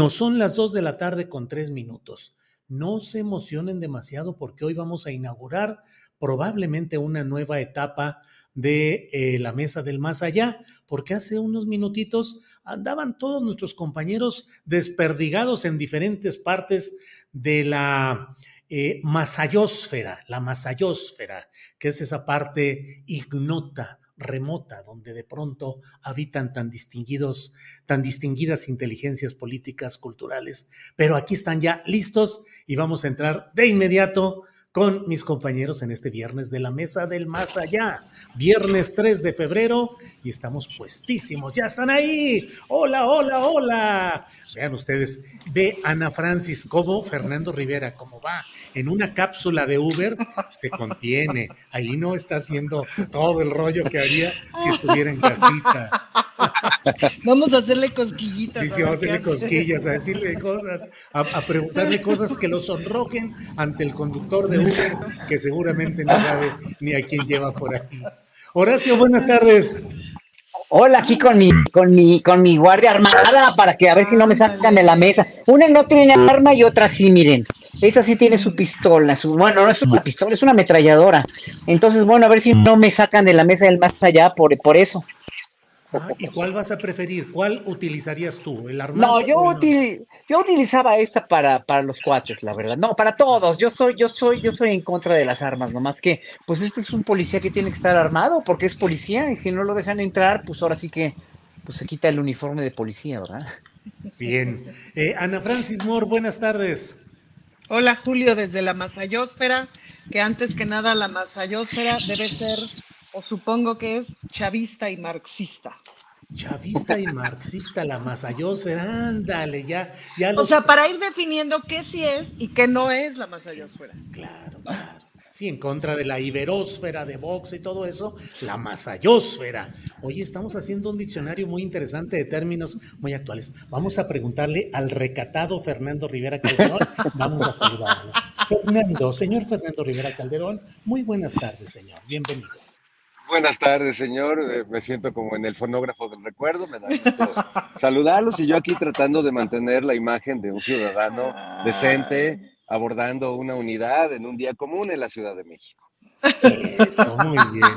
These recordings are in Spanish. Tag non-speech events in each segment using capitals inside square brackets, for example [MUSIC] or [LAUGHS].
No son las 2 de la tarde con 3 minutos. No se emocionen demasiado porque hoy vamos a inaugurar probablemente una nueva etapa de eh, la mesa del más allá, porque hace unos minutitos andaban todos nuestros compañeros desperdigados en diferentes partes de la eh, masayósfera, la masayósfera, que es esa parte ignota, remota, donde de pronto habitan tan distinguidos, tan distinguidas inteligencias políticas, culturales. Pero aquí están ya listos y vamos a entrar de inmediato con mis compañeros en este viernes de la Mesa del Más Allá. Viernes 3 de febrero y estamos puestísimos. Ya están ahí. Hola, hola, hola. Vean ustedes, ve Ana Francis como Fernando Rivera, cómo va en una cápsula de Uber, se contiene. Ahí no está haciendo todo el rollo que haría si estuviera en casita. [LAUGHS] Vamos a hacerle cosquillitas. Sí, sí, vamos a hacerle cosquillas, a decirle cosas, a, a, preguntarle cosas que lo sonrojen ante el conductor de Uber, que seguramente no sabe ni a quién lleva por ahí. Horacio, buenas tardes. Hola, aquí con mi, con mi, con mi guardia armada para que a ver si no me sacan de la mesa. Una no tiene arma y otra sí, miren. Esta sí tiene su pistola, su, bueno, no es una pistola, es una ametralladora. Entonces, bueno, a ver si no me sacan de la mesa del más allá por, por eso. Ah, ¿Y cuál vas a preferir? ¿Cuál utilizarías tú? ¿El armado? No, yo, util, yo utilizaba esta para, para los cuates, la verdad. No, para todos. Yo soy, yo soy, yo soy en contra de las armas, nomás que, pues este es un policía que tiene que estar armado porque es policía y si no lo dejan entrar, pues ahora sí que, pues se quita el uniforme de policía, ¿verdad? Bien. Eh, Ana Francis Moore, buenas tardes. Hola Julio, desde la Masayósfera, que antes que nada la Masayósfera debe ser o supongo que es chavista y marxista. Chavista y marxista, la masayosfera, ándale, ya, ya los... O sea, para ir definiendo qué sí es y qué no es la masayosfera. Claro, claro. Sí, en contra de la iberósfera de Vox y todo eso, la masayósfera. Hoy estamos haciendo un diccionario muy interesante de términos muy actuales. Vamos a preguntarle al recatado Fernando Rivera Calderón. Vamos a saludarlo. Fernando, señor Fernando Rivera Calderón, muy buenas tardes, señor. Bienvenido. Buenas tardes, señor. Eh, me siento como en el fonógrafo del recuerdo. Me da gusto [LAUGHS] saludarlos y yo aquí tratando de mantener la imagen de un ciudadano decente, abordando una unidad en un día común en la Ciudad de México. Eso, muy bien.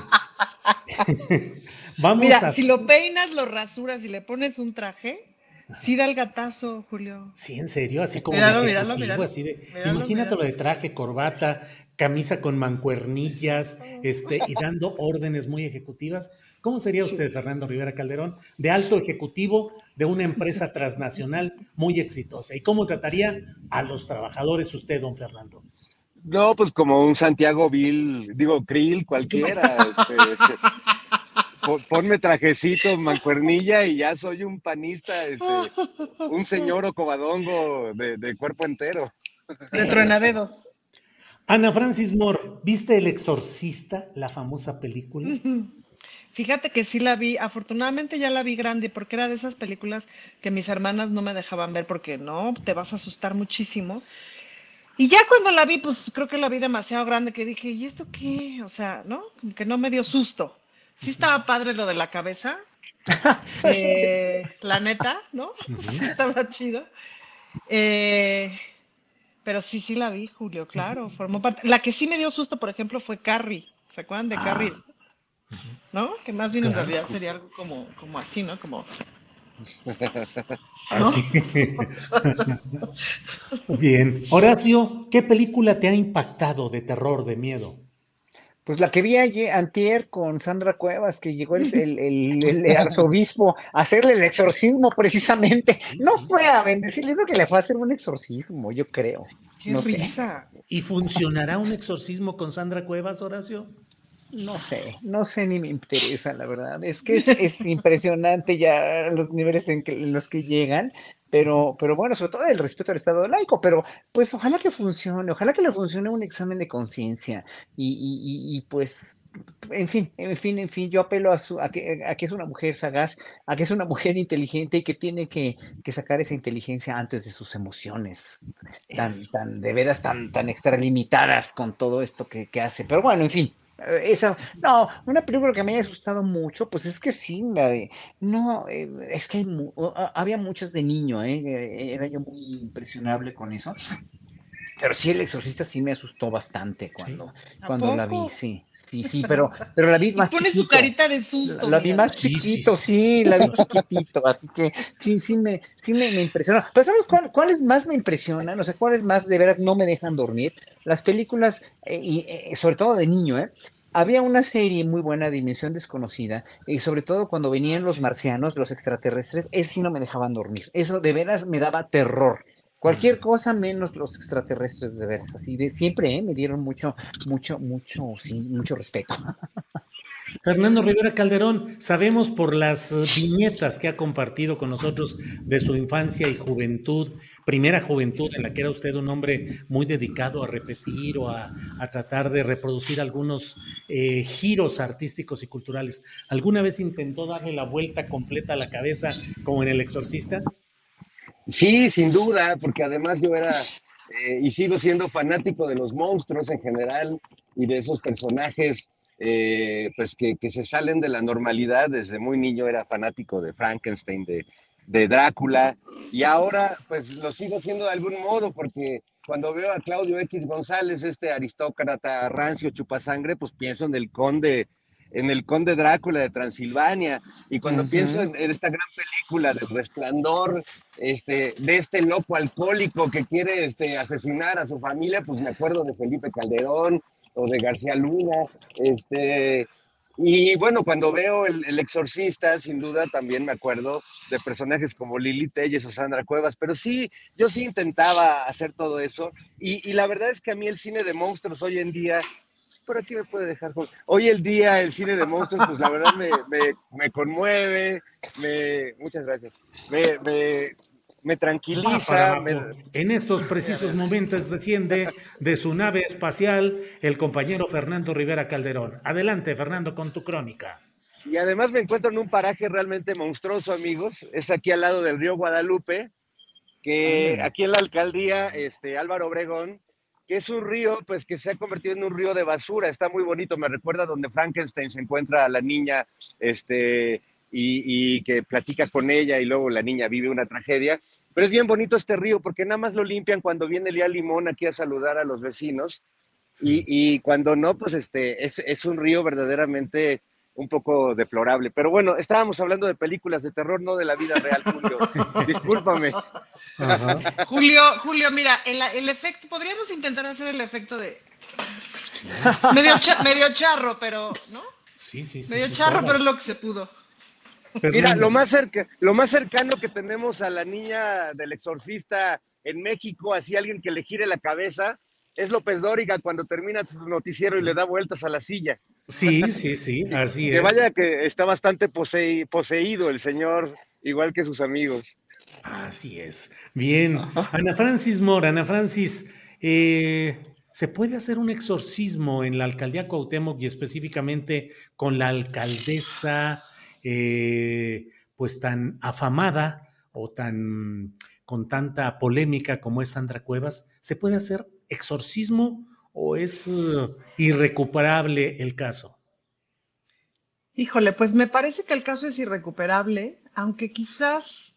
[LAUGHS] Vamos Mira, a... si lo peinas, lo rasuras y le pones un traje, Sí da el gatazo, Julio. Sí, en serio, así como míralo, míralo, míralo, así de, míralo, imagínate lo de traje, corbata, camisa con mancuernillas, este, y dando órdenes muy ejecutivas. ¿Cómo sería usted, Fernando Rivera Calderón, de alto ejecutivo de una empresa transnacional muy exitosa? ¿Y cómo trataría a los trabajadores usted, don Fernando? No, pues como un Santiago Vil, digo, Krill, cualquiera. este, [LAUGHS] ponme trajecito, mancuernilla y ya soy un panista, este, un señor ocobadongo de, de cuerpo entero. De truenadedos. Ana Francis Moore, ¿viste El Exorcista, la famosa película? Fíjate que sí la vi, afortunadamente ya la vi grande porque era de esas películas que mis hermanas no me dejaban ver porque no, te vas a asustar muchísimo. Y ya cuando la vi, pues creo que la vi demasiado grande que dije, ¿y esto qué? O sea, ¿no? Como que no me dio susto. Sí estaba padre lo de la cabeza. [LAUGHS] eh, la neta, ¿no? Sí estaba chido. Eh, Pero sí, sí la vi, Julio, claro, formó parte. La que sí me dio susto, por ejemplo, fue Carrie. ¿Se acuerdan de Carrie? ¿No? Que más bien en realidad sería algo como, como así, ¿no? Como [LAUGHS] [LAUGHS] Bien. Horacio, ¿qué película te ha impactado de terror, de miedo? Pues la que vi ayer, antier con Sandra Cuevas, que llegó el, [LAUGHS] el, arzobispo a hacerle el exorcismo precisamente. No fue a bendecirle, creo que le fue a hacer un exorcismo, yo creo. Qué risa. ¿Y funcionará un exorcismo con Sandra Cuevas, Horacio? No sé, no sé ni me interesa, la verdad. Es que es, impresionante ya los niveles en, los que llegan, pero, pero bueno, sobre todo el respeto al Estado laico, pero pues ojalá que funcione, ojalá que le funcione un examen de conciencia y, y, pues, en fin, en fin, en fin, yo apelo a, su, a, que, a que es una mujer sagaz, a que es una mujer inteligente y que tiene que, que sacar esa inteligencia antes de sus emociones, tan, tan, de veras, tan, tan extralimitadas con todo esto que, que hace. Pero bueno, en fin. Eh, esa, no, una película que me haya asustado mucho, pues es que sí, no, eh, es que había muchas de niño, ¿eh? era yo muy impresionable con eso. Pero sí, el exorcista sí me asustó bastante cuando, cuando la vi, sí, sí, sí, pero, pero la vi [LAUGHS] más pone su carita de susto. La, vi más chiquito, sí, la vi chiquitito, así que sí, sí me, sí me, impresionó. Pero ¿sabes cuáles más me impresionan? O sea, cuáles más de veras no me dejan dormir? Las películas, y sobre todo de niño, ¿eh? había una serie muy buena, Dimensión Desconocida, y sobre todo cuando venían los marcianos, los extraterrestres, es sí no me dejaban dormir. Eso de veras me daba terror. Cualquier cosa menos los extraterrestres de veras. Así de siempre ¿eh? me dieron mucho, mucho, mucho, sí, mucho respeto. Fernando Rivera Calderón, sabemos por las viñetas que ha compartido con nosotros de su infancia y juventud, primera juventud en la que era usted un hombre muy dedicado a repetir o a, tratar de reproducir algunos eh, giros artísticos y culturales. ¿Alguna vez intentó darle la vuelta completa a la cabeza como en El Exorcista? Sí, sin duda, porque además yo era eh, y sigo siendo fanático de los monstruos en general y de esos personajes eh, pues que, se salen de la normalidad. Desde muy niño era fanático de Frankenstein, de, Drácula, y ahora pues lo sigo siendo de algún modo, porque cuando veo a Claudio X González, este aristócrata rancio chupasangre, pues pienso en el conde en el Conde Drácula de Transilvania, y cuando pienso en, esta gran película del resplandor, este, de este loco alcohólico que quiere este, asesinar a su familia, pues me acuerdo de Felipe Calderón, o de García Luna, este, y bueno, cuando veo el, Exorcista, sin duda también me acuerdo de personajes como Lili Telles o Sandra Cuevas, pero sí, yo sí intentaba hacer todo eso, y, y la verdad es que a mí el cine de monstruos hoy en día por aquí me puede dejar. Hoy el día, el cine de monstruos, pues la verdad me, me, me conmueve, me, muchas gracias, me, me tranquiliza. En estos precisos momentos desciende de su nave espacial el compañero Fernando Rivera Calderón. Adelante, Fernando, con tu crónica. Y además me encuentro en un paraje realmente monstruoso, amigos. Es aquí al lado del río Guadalupe, que aquí en la alcaldía, este, Álvaro Obregón, que es un río, pues que se ha convertido en un río de basura. Está muy bonito. Me recuerda donde Frankenstein se encuentra a la niña, este, y, que platica con ella y luego la niña vive una tragedia. Pero es bien bonito este río porque nada más lo limpian cuando viene Lía Limón aquí a saludar a los vecinos y, cuando no, pues este, es, un río verdaderamente un poco deplorable. Pero bueno, estábamos hablando de películas de terror, no de la vida real, Julio. [LAUGHS] Discúlpame. Julio, Julio, mira, el, efecto, podríamos intentar hacer el efecto de medio, medio charro, pero, ¿no? Sí, sí, sí. Medio charro, pero es lo que se pudo. Mira, lo más, cerca, lo más cercano que tenemos a la niña del exorcista en México, así alguien que le gire la cabeza, es López Dóriga cuando termina su noticiero y le da vueltas a la silla. Sí, sí, sí, [LAUGHS] así es. Que vaya que está bastante poseído el señor, igual que sus amigos. Así es. Bien. Ana Francis Mora, Ana Francis, eh, ¿se puede hacer un exorcismo en la alcaldía Cuauhtémoc y específicamente con la alcaldesa eh, pues tan afamada o tan con tanta polémica como es Sandra Cuevas, ¿se puede hacer exorcismo o es uh, irrecuperable el caso? Híjole, pues me parece que el caso es irrecuperable, aunque quizás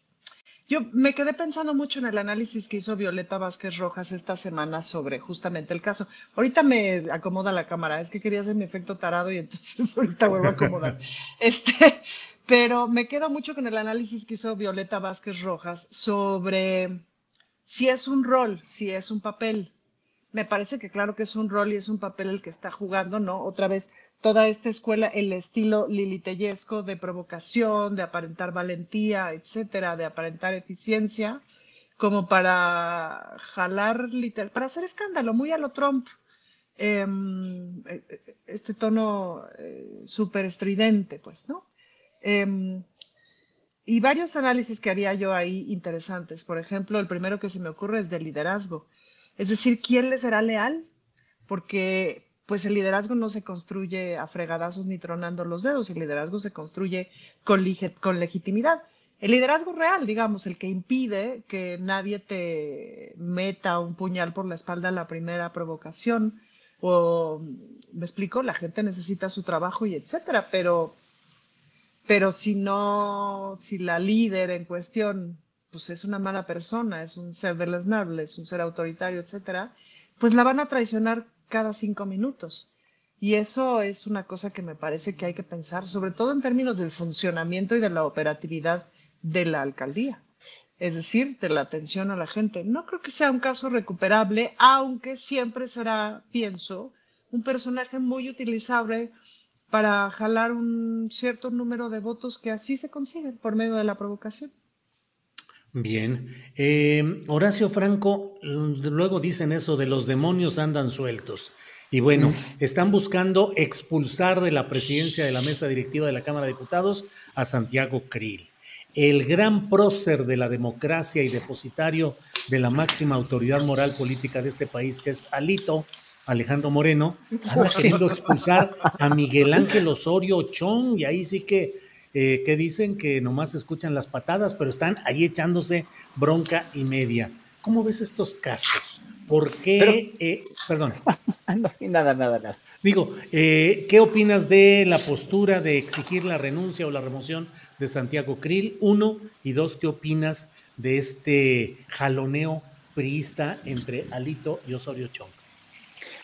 Yo me quedé pensando mucho en el análisis que hizo Violeta Vázquez Rojas esta semana sobre justamente el caso. Ahorita me acomoda la cámara, es que quería hacer mi efecto tarado y entonces [LAUGHS] ahorita vuelvo a acomodar. [LAUGHS] Este, pero me quedo mucho con el análisis que hizo Violeta Vázquez Rojas sobre si es un rol, si es un papel. Me parece que claro que es un rol y es un papel el que está jugando, ¿no? Otra vez, toda esta escuela, el estilo lilitellesco de provocación, de aparentar valentía, etcétera, de aparentar eficiencia, como para jalar, literal, para hacer escándalo, muy a lo Trump. Em, e, e, este tono eh, súper estridente, pues, ¿no? Em, y varios análisis que haría yo ahí interesantes. Por ejemplo, el primero que se me ocurre es del liderazgo. Es decir, ¿quién le será leal? Porque pues el liderazgo no se construye a fregadazos ni tronando los dedos, el liderazgo se construye con, con legitimidad. El liderazgo real, digamos, el que impide que nadie te meta un puñal por la espalda a la primera provocación, o, me explico, la gente necesita su trabajo y etcétera, pero, pero si no, si la líder en cuestión, pues es una mala persona, es un ser deleznable, es un ser autoritario, etcétera, pues la van a traicionar cada cinco minutos. Y eso es una cosa que me parece que hay que pensar, sobre todo en términos del funcionamiento y de la operatividad de la alcaldía, es decir, de la atención a la gente. No creo que sea un caso recuperable, aunque siempre será, pienso, un personaje muy utilizable para jalar un cierto número de votos que así se consiguen por medio de la provocación. Bien. Eh, Horacio Franco, luego dicen eso de los demonios andan sueltos. Y bueno, están buscando expulsar de la presidencia de la mesa directiva de la Cámara de Diputados a Santiago Krill. El gran prócer de la democracia y depositario de la máxima autoridad moral política de este país, que es Alito, Alejandro Moreno, ha querido expulsar a Miguel Ángel Osorio Chong, y ahí sí que eh, que dicen que nomás escuchan las patadas, pero están ahí echándose bronca y media. ¿Cómo ves estos casos? ¿Por qué? Eh, perdón. [LAUGHS] no, sí, nada, nada, nada. Digo, eh, ¿qué opinas de la postura de exigir la renuncia o la remoción de Santiago Krill? Uno, y dos, ¿qué opinas de este jaloneo priista entre Alito y Osorio Chong?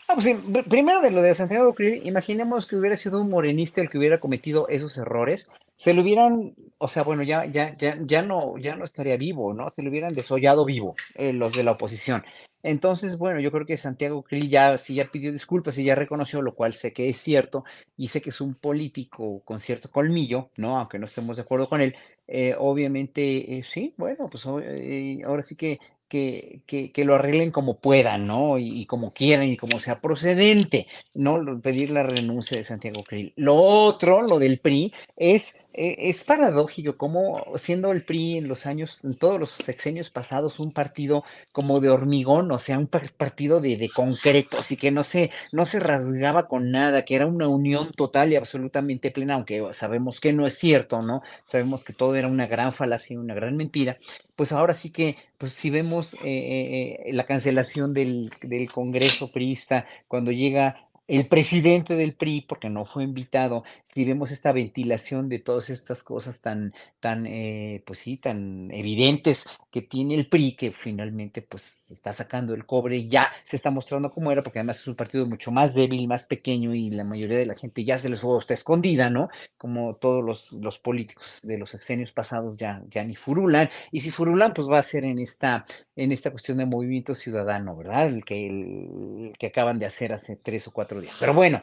Ah, pues, primero de lo de Santiago Krill, imaginemos que hubiera sido un morenista el que hubiera cometido esos errores se lo hubieran, o sea, bueno, ya, ya, ya, ya no, ya no estaría vivo, ¿no? Se lo hubieran desollado vivo, eh, los de la oposición. Entonces, bueno, yo creo que Santiago Krill ya, sí ya pidió disculpas y ya reconoció, lo cual sé que es cierto, y sé que es un político con cierto colmillo, ¿no? Aunque no estemos de acuerdo con él. Eh, obviamente, eh, sí, bueno, pues ahora sí que que, que, lo arreglen como puedan, ¿no? Y, como quieran y como sea procedente, ¿no? Pedir la renuncia de Santiago Krill. Lo otro, lo del PRI, es eh, es paradójico como siendo el PRI en los años, en todos los sexenios pasados, un partido como de hormigón, o sea, un partido de, concreto, así que no se, no se rasgaba con nada, que era una unión total y absolutamente plena, aunque sabemos que no es cierto, ¿no? Sabemos que todo era una gran falacia, una gran mentira. Pues ahora sí que, pues si vemos eh, eh, la cancelación del, del Congreso priista, cuando llega el presidente del PRI, porque no fue invitado, si vemos esta ventilación de todas estas cosas tan, tan, eh, pues sí, tan evidentes que tiene el PRI, que finalmente pues está sacando el cobre y ya se está mostrando como era, porque además es un partido mucho más débil, más pequeño y la mayoría de la gente ya se les fue, está escondida, ¿no? Como todos los, los políticos de los sexenios pasados ya, ya ni furulan, y si furulan, pues va a ser en esta, en esta cuestión de movimiento ciudadano, ¿verdad? El que, el que acaban de hacer hace tres o cuatro días. Pero bueno,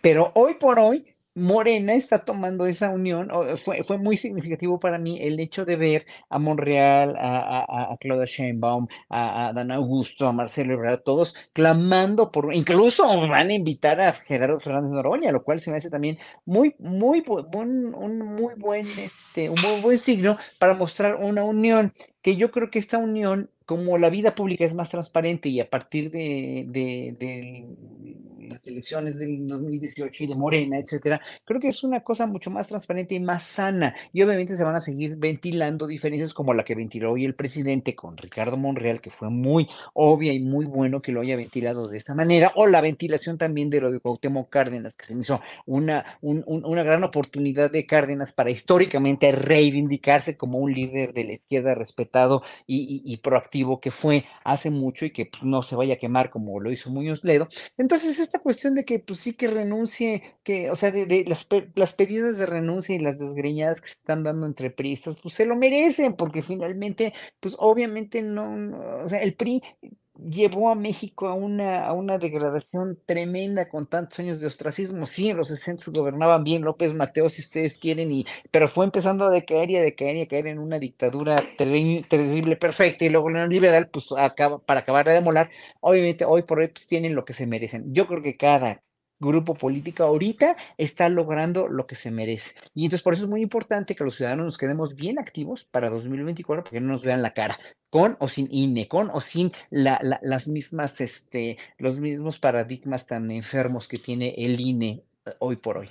pero hoy por hoy, Morena está tomando esa unión. Fue, fue muy significativo para mí el hecho de ver a Monreal, a, a, Claudia Sheinbaum, a, Dan Augusto, a Marcelo Ebrard, todos clamando por, incluso van a invitar a Gerardo Fernández Noroña, lo cual se me hace también muy, muy, un muy buen, este, un muy buen signo para mostrar una unión, que yo creo que esta unión como la vida pública es más transparente y a partir de, las elecciones del 2018 y de Morena, etcétera, creo que es una cosa mucho más transparente y más sana. Y obviamente se van a seguir ventilando diferencias como la que ventiló hoy el presidente con Ricardo Monreal, que fue muy obvia y muy bueno que lo haya ventilado de esta manera, o la ventilación también de lo de Cuauhtémoc Cárdenas, que se me hizo una, una gran oportunidad de Cárdenas para históricamente reivindicarse como un líder de la izquierda respetado y, proactivo que fue hace mucho y que pues, no se vaya a quemar como lo hizo Muñoz Ledo. Entonces, esta cuestión de que pues sí que renuncie, que, o sea, de, las, las, pedidas de renuncia y las desgreñadas que se están dando entre priistas, pues se lo merecen, porque finalmente, pues obviamente no, o sea, el PRI llevó a México a una, a una degradación tremenda con tantos años de ostracismo. Sí, en los 60 gobernaban bien López Mateo, si ustedes quieren, y, pero fue empezando a decaer y a decaer y a caer en una dictadura terrible, perfecta, y luego la liberal, pues para acabar de demolar, obviamente hoy por hoy pues, tienen lo que se merecen. Yo creo que cada grupo político ahorita está logrando lo que se merece. Y entonces por eso es muy importante que los ciudadanos nos quedemos bien activos para 2024, porque no nos vean la cara, con o sin INE, con o sin las mismas, este, los mismos paradigmas tan enfermos que tiene el INE eh, hoy por hoy.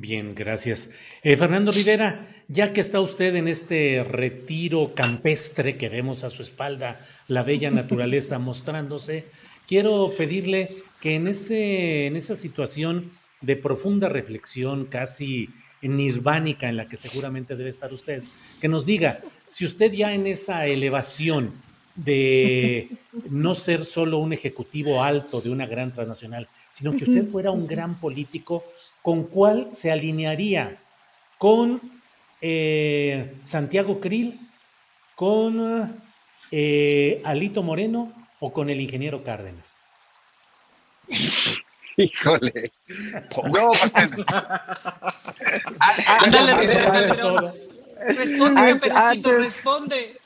Bien, gracias. Eh, Fernando Rivera, ya que está usted en este retiro campestre que vemos a su espalda, la bella naturaleza [LAUGHS] mostrándose, quiero pedirle que en, ese, en esa situación de profunda reflexión, casi nirvánica en la que seguramente debe estar usted, que nos diga si usted ya en esa elevación de no ser solo un ejecutivo alto de una gran transnacional, sino que usted fuera un gran político, ¿con cuál se alinearía? ¿Con eh, Santiago Krill? ¿Con eh, Alito Moreno o con el ingeniero Cárdenas? Híjole. No, pues Responde, antes, responde.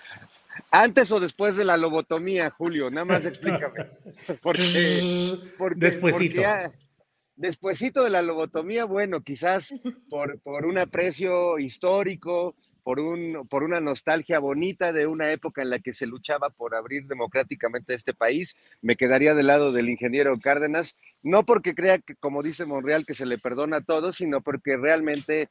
¿Antes o después de la lobotomía, Julio? Nada más explícame. [LAUGHS] Porque, porque despuésito. despuésito de la lobotomía, bueno, quizás por, por un aprecio histórico, por, un, por una nostalgia bonita de una época en la que se luchaba por abrir democráticamente este país. Me quedaría del lado del ingeniero Cárdenas, no porque crea que, como dice Monreal, que se le perdona a todo, sino porque realmente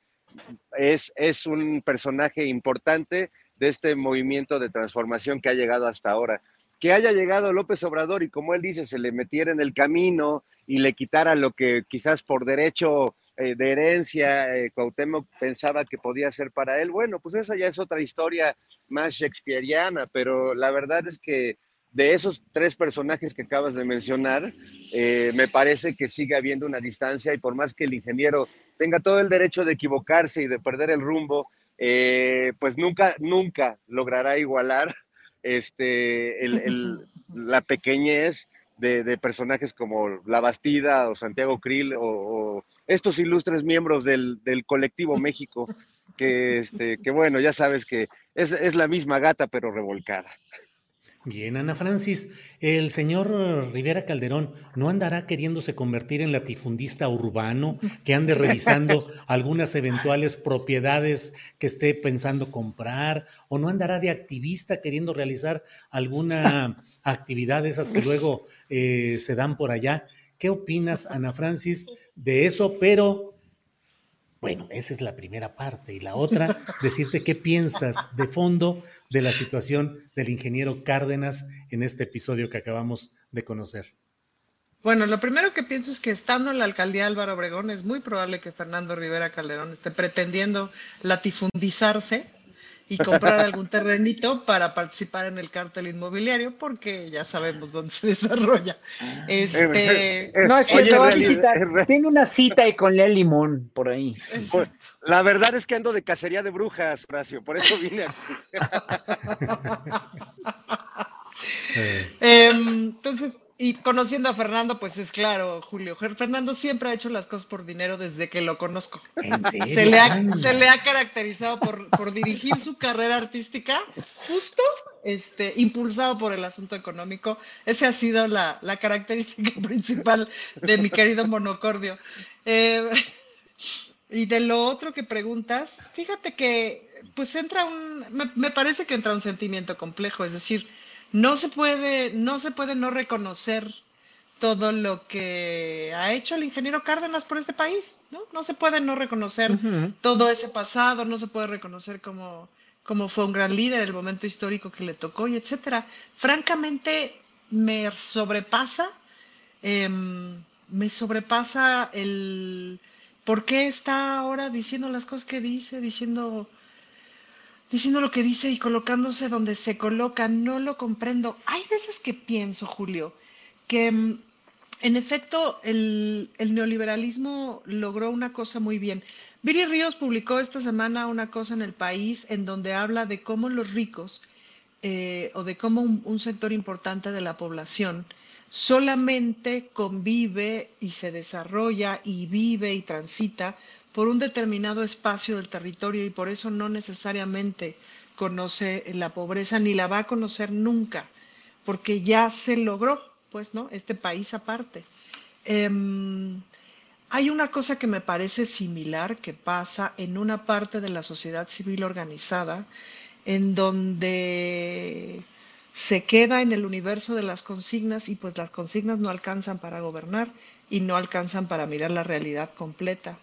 es, es un personaje importante de este movimiento de transformación que ha llegado hasta ahora. Que haya llegado López Obrador y como él dice, se le metiera en el camino y le quitara lo que quizás por derecho eh, de herencia eh, Cuauhtémoc pensaba que podía ser para él. Bueno, pues esa ya es otra historia más shakespeariana, pero la verdad es que de esos tres personajes que acabas de mencionar, eh, me parece que sigue habiendo una distancia y por más que el ingeniero tenga todo el derecho de equivocarse y de perder el rumbo, pues nunca, nunca logrará igualar este, la pequeñez de, personajes como La Bastida o Santiago Krill o, estos ilustres miembros del, colectivo México, que, este, que bueno, ya sabes que es la misma gata pero revolcada. Bien, Ana Francis, el señor Rivera Calderón no andará queriéndose convertir en latifundista urbano, que ande revisando [LAUGHS] algunas eventuales propiedades que esté pensando comprar, o no andará de activista queriendo realizar alguna [LAUGHS] actividad de esas que luego eh, se dan por allá. ¿Qué opinas, Ana Francis, de eso? Pero bueno, esa es la primera parte. Y la otra, [LAUGHS] decirte qué piensas de fondo de la situación del ingeniero Cárdenas en este episodio que acabamos de conocer. Bueno, lo primero que pienso es que estando en la alcaldía Álvaro Obregón es muy probable que Fernando Rivera Calderón esté pretendiendo latifundizarse y comprar algún terrenito para participar en el cártel inmobiliario, porque ya sabemos dónde se desarrolla. Este, no, es que va a visitar. Tiene una cita y con Lea Limón por ahí. Pues, la verdad es que ando de cacería de brujas, Horacio, por eso vine aquí. [LAUGHS] Entonces, y conociendo a Fernando, pues es claro, Julio. Fernando siempre ha hecho las cosas por dinero desde que lo conozco. Se, le ha, caracterizado por, dirigir su carrera artística justo este, impulsado por el asunto económico. Esa ha sido la, característica [LAUGHS] principal de mi querido monocordio. Eh, y de lo otro que preguntas, fíjate que pues entra un, me parece que entra un sentimiento complejo, es decir, no se puede, no se puede no reconocer todo lo que ha hecho el ingeniero Cárdenas por este país, ¿no? No se puede no reconocer todo ese pasado, no se puede reconocer como, como fue un gran líder, el momento histórico que le tocó y etcétera. Francamente, me sobrepasa, em, me sobrepasa el por qué está ahora diciendo las cosas que dice, diciendo diciendo lo que dice y colocándose donde se coloca, no lo comprendo. Hay veces que pienso, Julio, que em, en efecto, el, neoliberalismo logró una cosa muy bien. Viri Ríos publicó esta semana una cosa en el país en donde habla de cómo los ricos eh, o de cómo un, sector importante de la población solamente convive y se desarrolla y vive y transita por un determinado espacio del territorio y por eso no necesariamente conoce la pobreza ni la va a conocer nunca, porque ya se logró pues, ¿no? Este país aparte. Em, hay una cosa que me parece similar que pasa en una parte de la sociedad civil organizada, en donde se queda en el universo de las consignas y pues las consignas no alcanzan para gobernar y no alcanzan para mirar la realidad completa.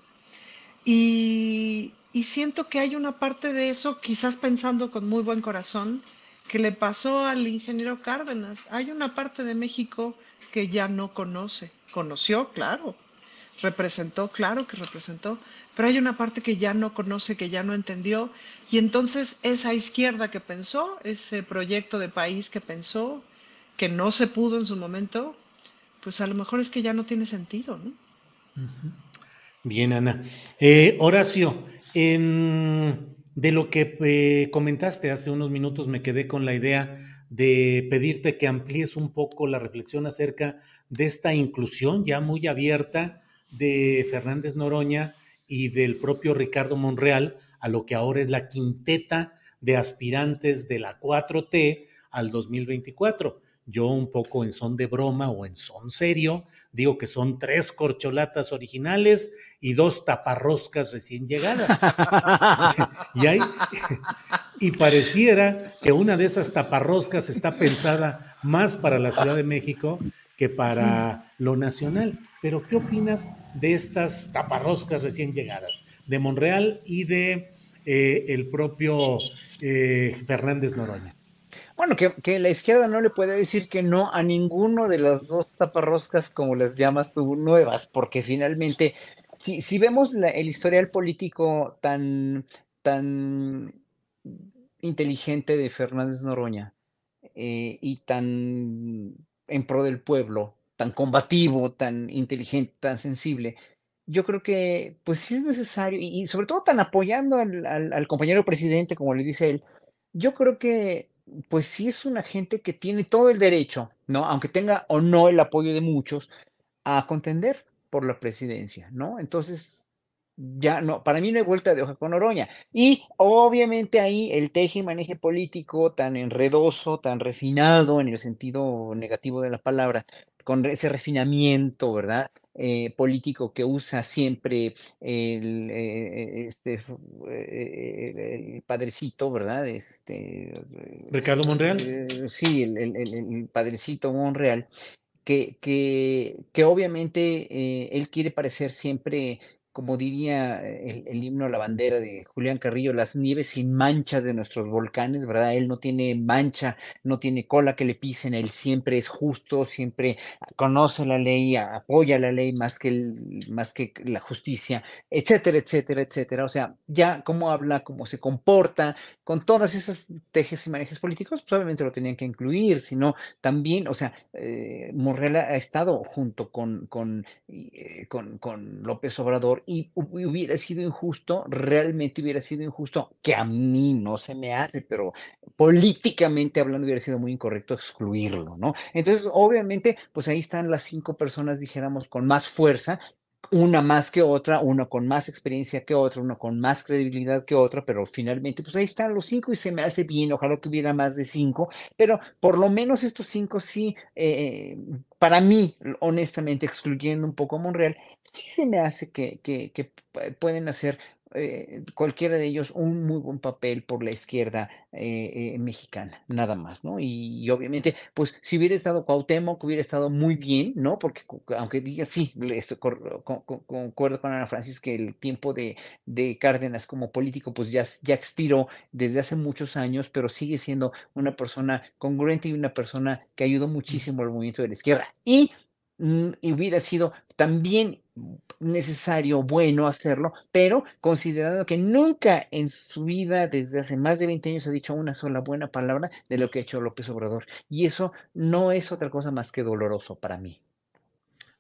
Y, siento que hay una parte de eso, quizás pensando con muy buen corazón, que le pasó al ingeniero Cárdenas. Hay una parte de México que ya no conoce. Conoció, claro. Representó, claro que representó. Pero hay una parte que ya no conoce, que ya no entendió. Y entonces esa izquierda que pensó, ese proyecto de país que pensó, que no se pudo en su momento, pues a lo mejor es que ya no tiene sentido, ¿no? Bien, Ana. Eh, Horacio, en de lo que eh, comentaste hace unos minutos me quedé con la idea de pedirte que amplíes un poco la reflexión acerca de esta inclusión ya muy abierta de Fernández Noroña y del propio Ricardo Monreal a lo que ahora es la quinteta de aspirantes de la 4T al 2024. Yo un poco en son de broma o en son serio, digo que son tres corcholatas originales y dos taparroscas recién llegadas. [LAUGHS] y, hay, [LAUGHS] y pareciera que una de esas taparroscas está pensada más para la Ciudad de México que para lo nacional. Pero, ¿qué opinas de estas taparroscas recién llegadas? De Monreal y de eh, el propio eh, Fernández Noroña. Bueno, que, la izquierda no le puede decir que no a ninguno de las dos taparroscas, como las llamas tú, nuevas, porque finalmente, si, vemos el historial político tan, tan inteligente de Fernández Noroña eh, y tan en pro del pueblo, tan combativo, tan inteligente, tan sensible, yo creo que pues sí es necesario, y, sobre todo tan apoyando al compañero presidente, como le dice él, yo creo que pues sí es una gente que tiene todo el derecho, ¿no? Aunque tenga o no el apoyo de muchos, a contender por la presidencia, ¿no? Entonces, ya no, para mí no hay vuelta de hoja con Oroña. Y obviamente ahí el teje y maneje político tan enredoso, tan refinado en el sentido negativo de la palabra, con ese refinamiento, ¿verdad? Eh, político que usa siempre el, eh, este, eh, el padrecito, ¿verdad? Este, Ricardo Monreal. sí, el, el, padrecito Monreal, que, que, que obviamente él quiere parecer siempre como diría el, himno a la bandera de Julián Carrillo, las nieves sin manchas de nuestros volcanes, ¿verdad? Él no tiene mancha, no tiene cola que le pisen, él siempre es justo, siempre conoce la ley, apoya la ley más que, el, más que la justicia, etcétera, etcétera, etcétera. O sea, ya cómo habla, cómo se comporta, con todas esas tejes y manejes políticos, pues obviamente lo tenían que incluir, sino también, o sea, eh, Morrell ha estado junto con, con, eh, con, con López Obrador y hubiera sido injusto, realmente hubiera sido injusto, que a mí no se me hace, pero políticamente hablando hubiera sido muy incorrecto excluirlo, ¿no? Entonces, obviamente, pues ahí están las cinco personas, dijéramos, con más fuerza una más que otra, una con más experiencia que otra, una con más credibilidad que otra, pero finalmente, pues ahí están los cinco y se me hace bien, ojalá que hubiera más de cinco, pero por lo menos estos cinco sí, eh, para mí, honestamente, excluyendo un poco a Monreal, sí se me hace que, que, que pueden hacer eh, cualquiera de ellos un muy buen papel por la izquierda eh, eh, mexicana, nada más, ¿no? Y, obviamente, pues si hubiera estado Cuauhtémoc, hubiera estado muy bien, ¿no? Porque aunque diga, sí, estoy concuerdo con Ana Francis que el tiempo de, de, Cárdenas como político, pues ya, ya expiró desde hace muchos años, pero sigue siendo una persona congruente y una persona que ayudó muchísimo al movimiento de la izquierda. Y mm, hubiera sido también necesario, bueno hacerlo, pero considerando que nunca en su vida, desde hace más de 20 años, ha dicho una sola buena palabra de lo que ha hecho López Obrador. Y eso no es otra cosa más que doloroso para mí.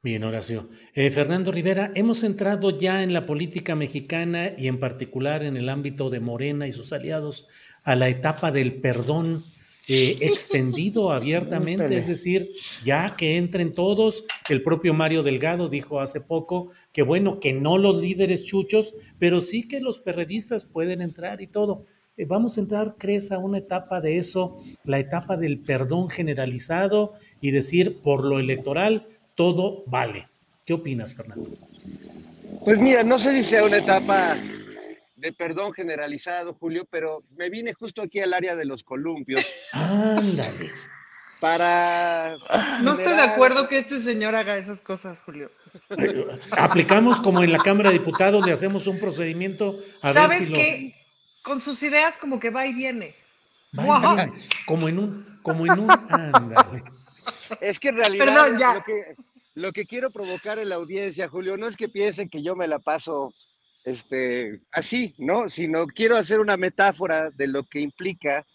Bien, Horacio. Eh, Fernando Rivera, hemos entrado ya en la política mexicana y en particular en el ámbito de Morena y sus aliados a la etapa del perdón eh, [LAUGHS] extendido abiertamente, es decir, ya que entren todos. El propio Mario Delgado dijo hace poco que bueno, que no los líderes chuchos, pero sí que los perredistas pueden entrar y todo. Eh, vamos a entrar, crees, a una etapa de eso, la etapa del perdón generalizado y decir, por lo electoral, todo vale. ¿Qué opinas, Fernando? Pues mira, no sé si sea una etapa de perdón generalizado, Julio, pero me vine justo aquí al área de los columpios. [LAUGHS] Ándale. Para. No estoy de acuerdo que este señor haga esas cosas, Julio. Aplicamos como en la Cámara de Diputados, le hacemos un procedimiento a ¿Sabes ver si qué? Con sus ideas como que va y viene. Va y viene. Como en un, como en un, ándale. Es que en realidad Perdón, ya. Lo, que, lo que quiero provocar en la audiencia, Julio, no es que piensen que yo me la paso este, así, ¿no? Sino quiero hacer una metáfora de lo que implica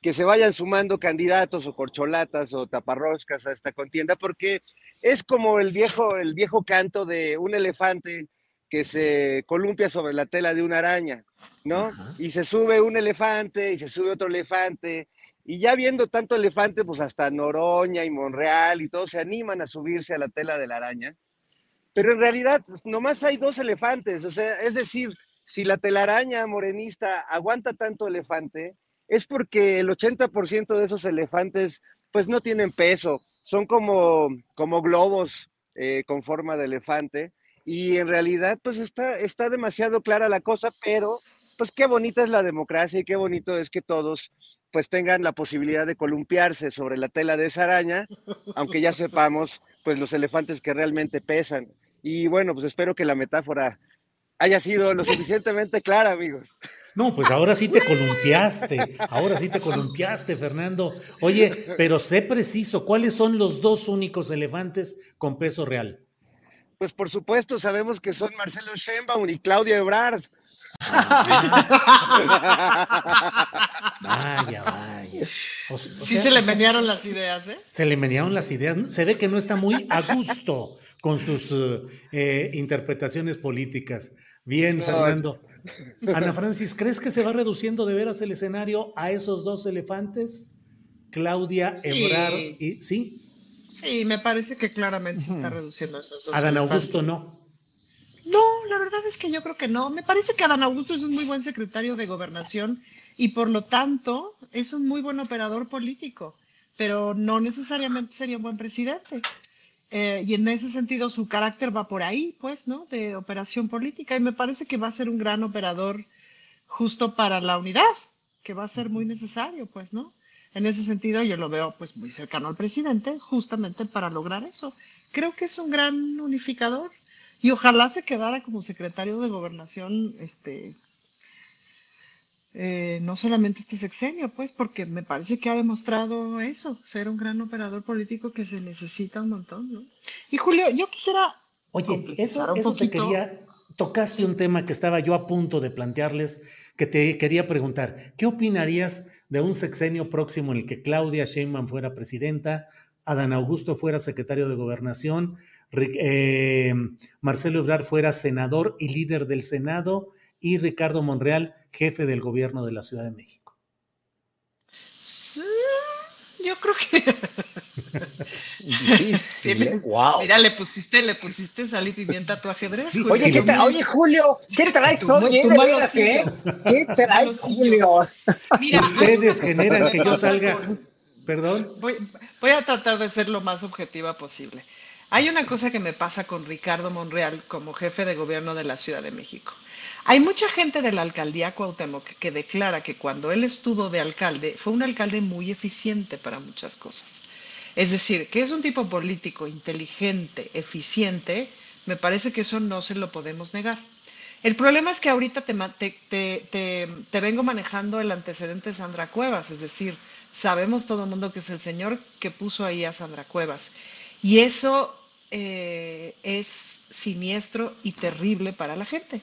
que se vayan sumando candidatos o corcholatas o taparroscas a esta contienda, porque es como el viejo, el viejo canto de un elefante que se columpia sobre la tela de una araña, ¿no? Y se sube un elefante y se sube otro elefante, y ya viendo tanto elefante, pues hasta Noroña y Monreal y todos se animan a subirse a la tela de la araña. Pero en realidad nomás hay dos elefantes, o sea, es decir, si la telaraña morenista aguanta tanto elefante, es porque el 80% de esos elefantes pues no tienen peso, son como, como globos eh, con forma de elefante y en realidad pues está, está demasiado clara la cosa, pero pues qué bonita es la democracia y qué bonito es que todos pues tengan la posibilidad de columpiarse sobre la tela de esa araña, aunque ya sepamos pues los elefantes que realmente pesan. Y bueno, pues espero que la metáfora haya sido lo suficientemente clara, amigos. No, pues ahora sí te columpiaste, ahora sí te columpiaste, Fernando. Oye, pero sé preciso, ¿cuáles son los dos únicos elefantes con peso real? Pues por supuesto, sabemos que son Marcelo Schembaum y Claudia Ebrard. vaya, vaya. sí se le menearon las ideas, ¿eh? Se le menearon las ideas. Se ve que no está muy a gusto con sus eh, interpretaciones políticas. Bien, Fernando. Ana [LAUGHS] Francis, ¿crees que se va reduciendo de veras el escenario a esos dos elefantes? Claudia Ebrard y sí. Sí, me parece que claramente se está reduciendo a esos dos. Adán Augusto no. No, la verdad es que yo creo que no. Me parece que Adán Augusto es un muy buen secretario de gobernación y por lo tanto es un muy buen operador político, pero no necesariamente sería un buen presidente. Eh, y en ese sentido su carácter va por ahí, pues, ¿no? De operación política. Y me parece que va a ser un gran operador justo para la unidad, que va a ser muy necesario, pues, ¿no? En ese sentido yo lo veo pues muy cercano al presidente, justamente para lograr eso. Creo que es un gran unificador y ojalá se quedara como secretario de gobernación, este, eh, no solamente este sexenio, pues, porque me parece que ha demostrado eso, ser un gran operador político que se necesita un montón, ¿no? Y Julio, yo quisiera... Oye, eso, eso te quería, tocaste un tema que estaba yo a punto de plantearles, que te quería preguntar, ¿qué opinarías de un sexenio próximo en el que Claudia Sheinbaum fuera presidenta, Adán Augusto fuera secretario de gobernación, eh, Marcelo Ebrard fuera senador y líder del Senado y Ricardo Monreal, jefe del gobierno de la Ciudad de México. yo creo que. wow. [LAUGHS] Mira, le pusiste, le pusiste sal y pimienta a tu ajedrez. Oye, oye, Julio, ¿qué traes hoy? Eh, ¿eh? ¿Qué traes, Julio? Ustedes generan que yo salga. Perdón. Voy, voy a tratar de ser lo más objetiva posible. Hay una cosa que me pasa con Ricardo Monreal como jefe de gobierno de la Ciudad de México. Hay mucha gente de la alcaldía Cuauhtémoc que declara que cuando él estuvo de alcalde fue un alcalde muy eficiente para muchas cosas. Es decir, que es un tipo político inteligente, eficiente, me parece que eso no se lo podemos negar. El problema es que ahorita te, vengo manejando el antecedente de Sandra Cuevas, es decir, sabemos todo el mundo que es el señor que puso ahí a Sandra Cuevas. Y eso eh, es siniestro y terrible para la gente.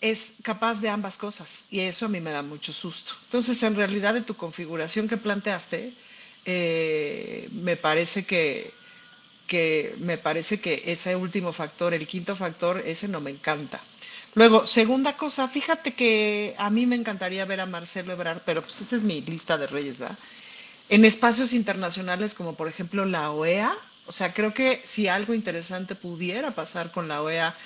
es capaz de ambas cosas y eso a mí me da mucho susto. Entonces, en realidad, de tu configuración que planteaste, eh, me parece que, que me parece que ese último factor, el quinto factor, ese no me encanta. Luego, segunda cosa, fíjate que a mí me encantaría ver a Marcelo Ebrard, pero pues esta es mi lista de reyes, ¿verdad? En espacios internacionales como por ejemplo la OEA, o sea, creo que si algo interesante pudiera pasar con la OEA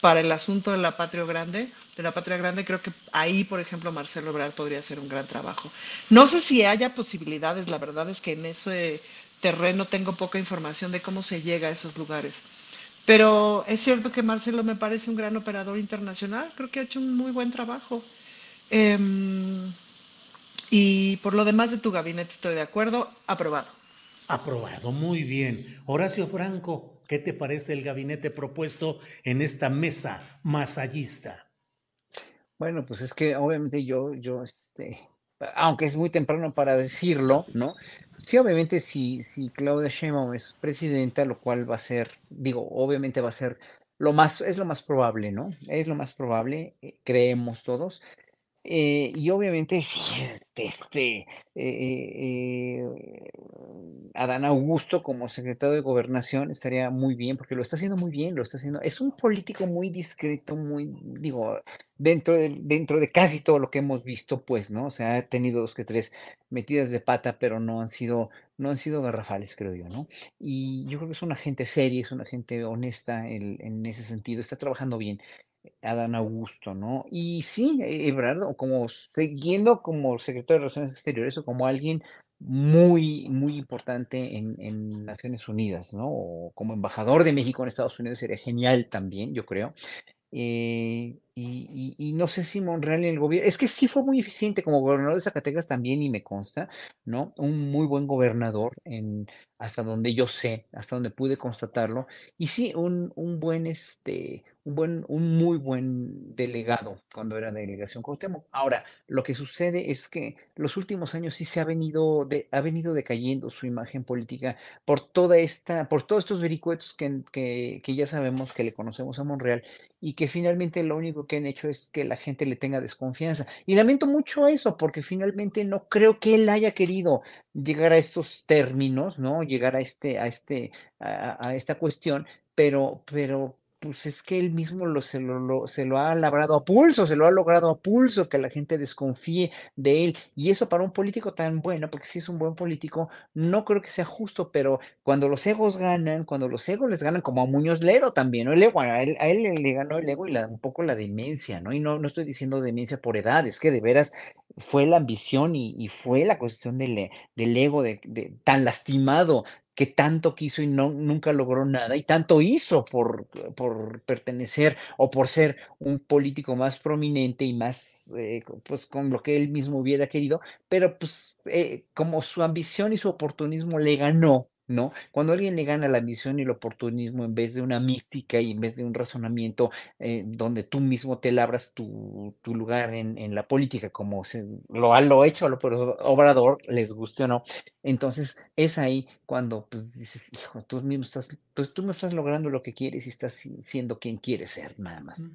para el asunto de la patria grande, de la patria grande, creo que ahí, por ejemplo, Marcelo Ebrard podría hacer un gran trabajo. No sé si haya posibilidades, la verdad es que en ese terreno tengo poca información de cómo se llega a esos lugares. Pero es cierto que Marcelo me parece un gran operador internacional, creo que ha hecho un muy buen trabajo. Em, y por lo demás de tu gabinete estoy de acuerdo, aprobado. Aprobado, muy bien. Horacio Franco, ¿qué te parece el gabinete propuesto en esta mesa masallista? Bueno, pues es que obviamente yo, yo, este, aunque es muy temprano para decirlo, ¿no? Sí, obviamente si, si Claudia Sheinbaum es presidenta, lo cual va a ser, digo, obviamente va a ser lo más, es lo más probable, ¿no? Es lo más probable, eh, creemos todos. Eh, y obviamente, [LAUGHS] sí, este, este eh, eh, Adán Augusto como secretario de Gobernación estaría muy bien, porque lo está haciendo muy bien, lo está haciendo. Es un político muy discreto, muy, digo, dentro de, dentro de casi todo lo que hemos visto, pues, ¿no? O sea, ha tenido dos que tres metidas de pata, pero no han sido, no han sido garrafales, creo yo, ¿no? Y yo creo que es una gente seria, es una gente honesta en, en ese sentido, está trabajando bien. Adán Augusto, ¿no? Y sí, Ebrard, o como siguiendo como secretario de Relaciones Exteriores o como alguien muy, muy importante en, en, Naciones Unidas, ¿no? O como embajador de México en Estados Unidos sería genial también, yo creo. Eh, y, no sé si Monreal en el gobierno, es que sí fue muy eficiente como gobernador de Zacatecas también y me consta, ¿no? Un muy buen gobernador en, hasta donde yo sé, hasta donde pude constatarlo. Y sí, un, un buen, este, un buen, un muy buen delegado cuando era delegación Cuauhtémoc. Ahora, lo que sucede es que los últimos años sí se ha venido, ha venido decayendo su imagen política por toda esta, por todos estos vericuetos que, que, ya sabemos que le conocemos a Monreal y que finalmente lo único que han hecho es que la gente le tenga desconfianza. Y lamento mucho eso, porque finalmente no creo que él haya querido llegar a estos términos, ¿no? Llegar a este, a este, a esta cuestión, pero, pero pues es que él mismo lo, se, lo, se lo ha labrado a pulso, se lo ha logrado a pulso, que la gente desconfíe de él. Y eso para un político tan bueno, porque si es un buen político, no creo que sea justo, pero cuando los egos ganan, cuando los egos les ganan, como a Muñoz Ledo también, ¿no? El ego, a él, a él le ganó el ego y un poco la demencia, ¿no? Y no, no estoy diciendo demencia por edad, es que de veras fue la ambición y, fue la cuestión del, del ego de, tan lastimado que tanto quiso y no, nunca logró nada, y tanto hizo por, por pertenecer o por ser un político más prominente y más, eh, pues con lo que él mismo hubiera querido, pero pues eh, como su ambición y su oportunismo le ganó, ¿no? Cuando alguien le gana la ambición y el oportunismo en vez de una mística y en vez de un razonamiento eh, donde tú mismo te labras tu, lugar en, la política, como lo ha lo hecho por Obrador, les guste o no, entonces es ahí cuando pues, dices, hijo, tú mismo estás, pues tú no estás logrando lo que quieres y estás siendo quien quieres ser, nada más.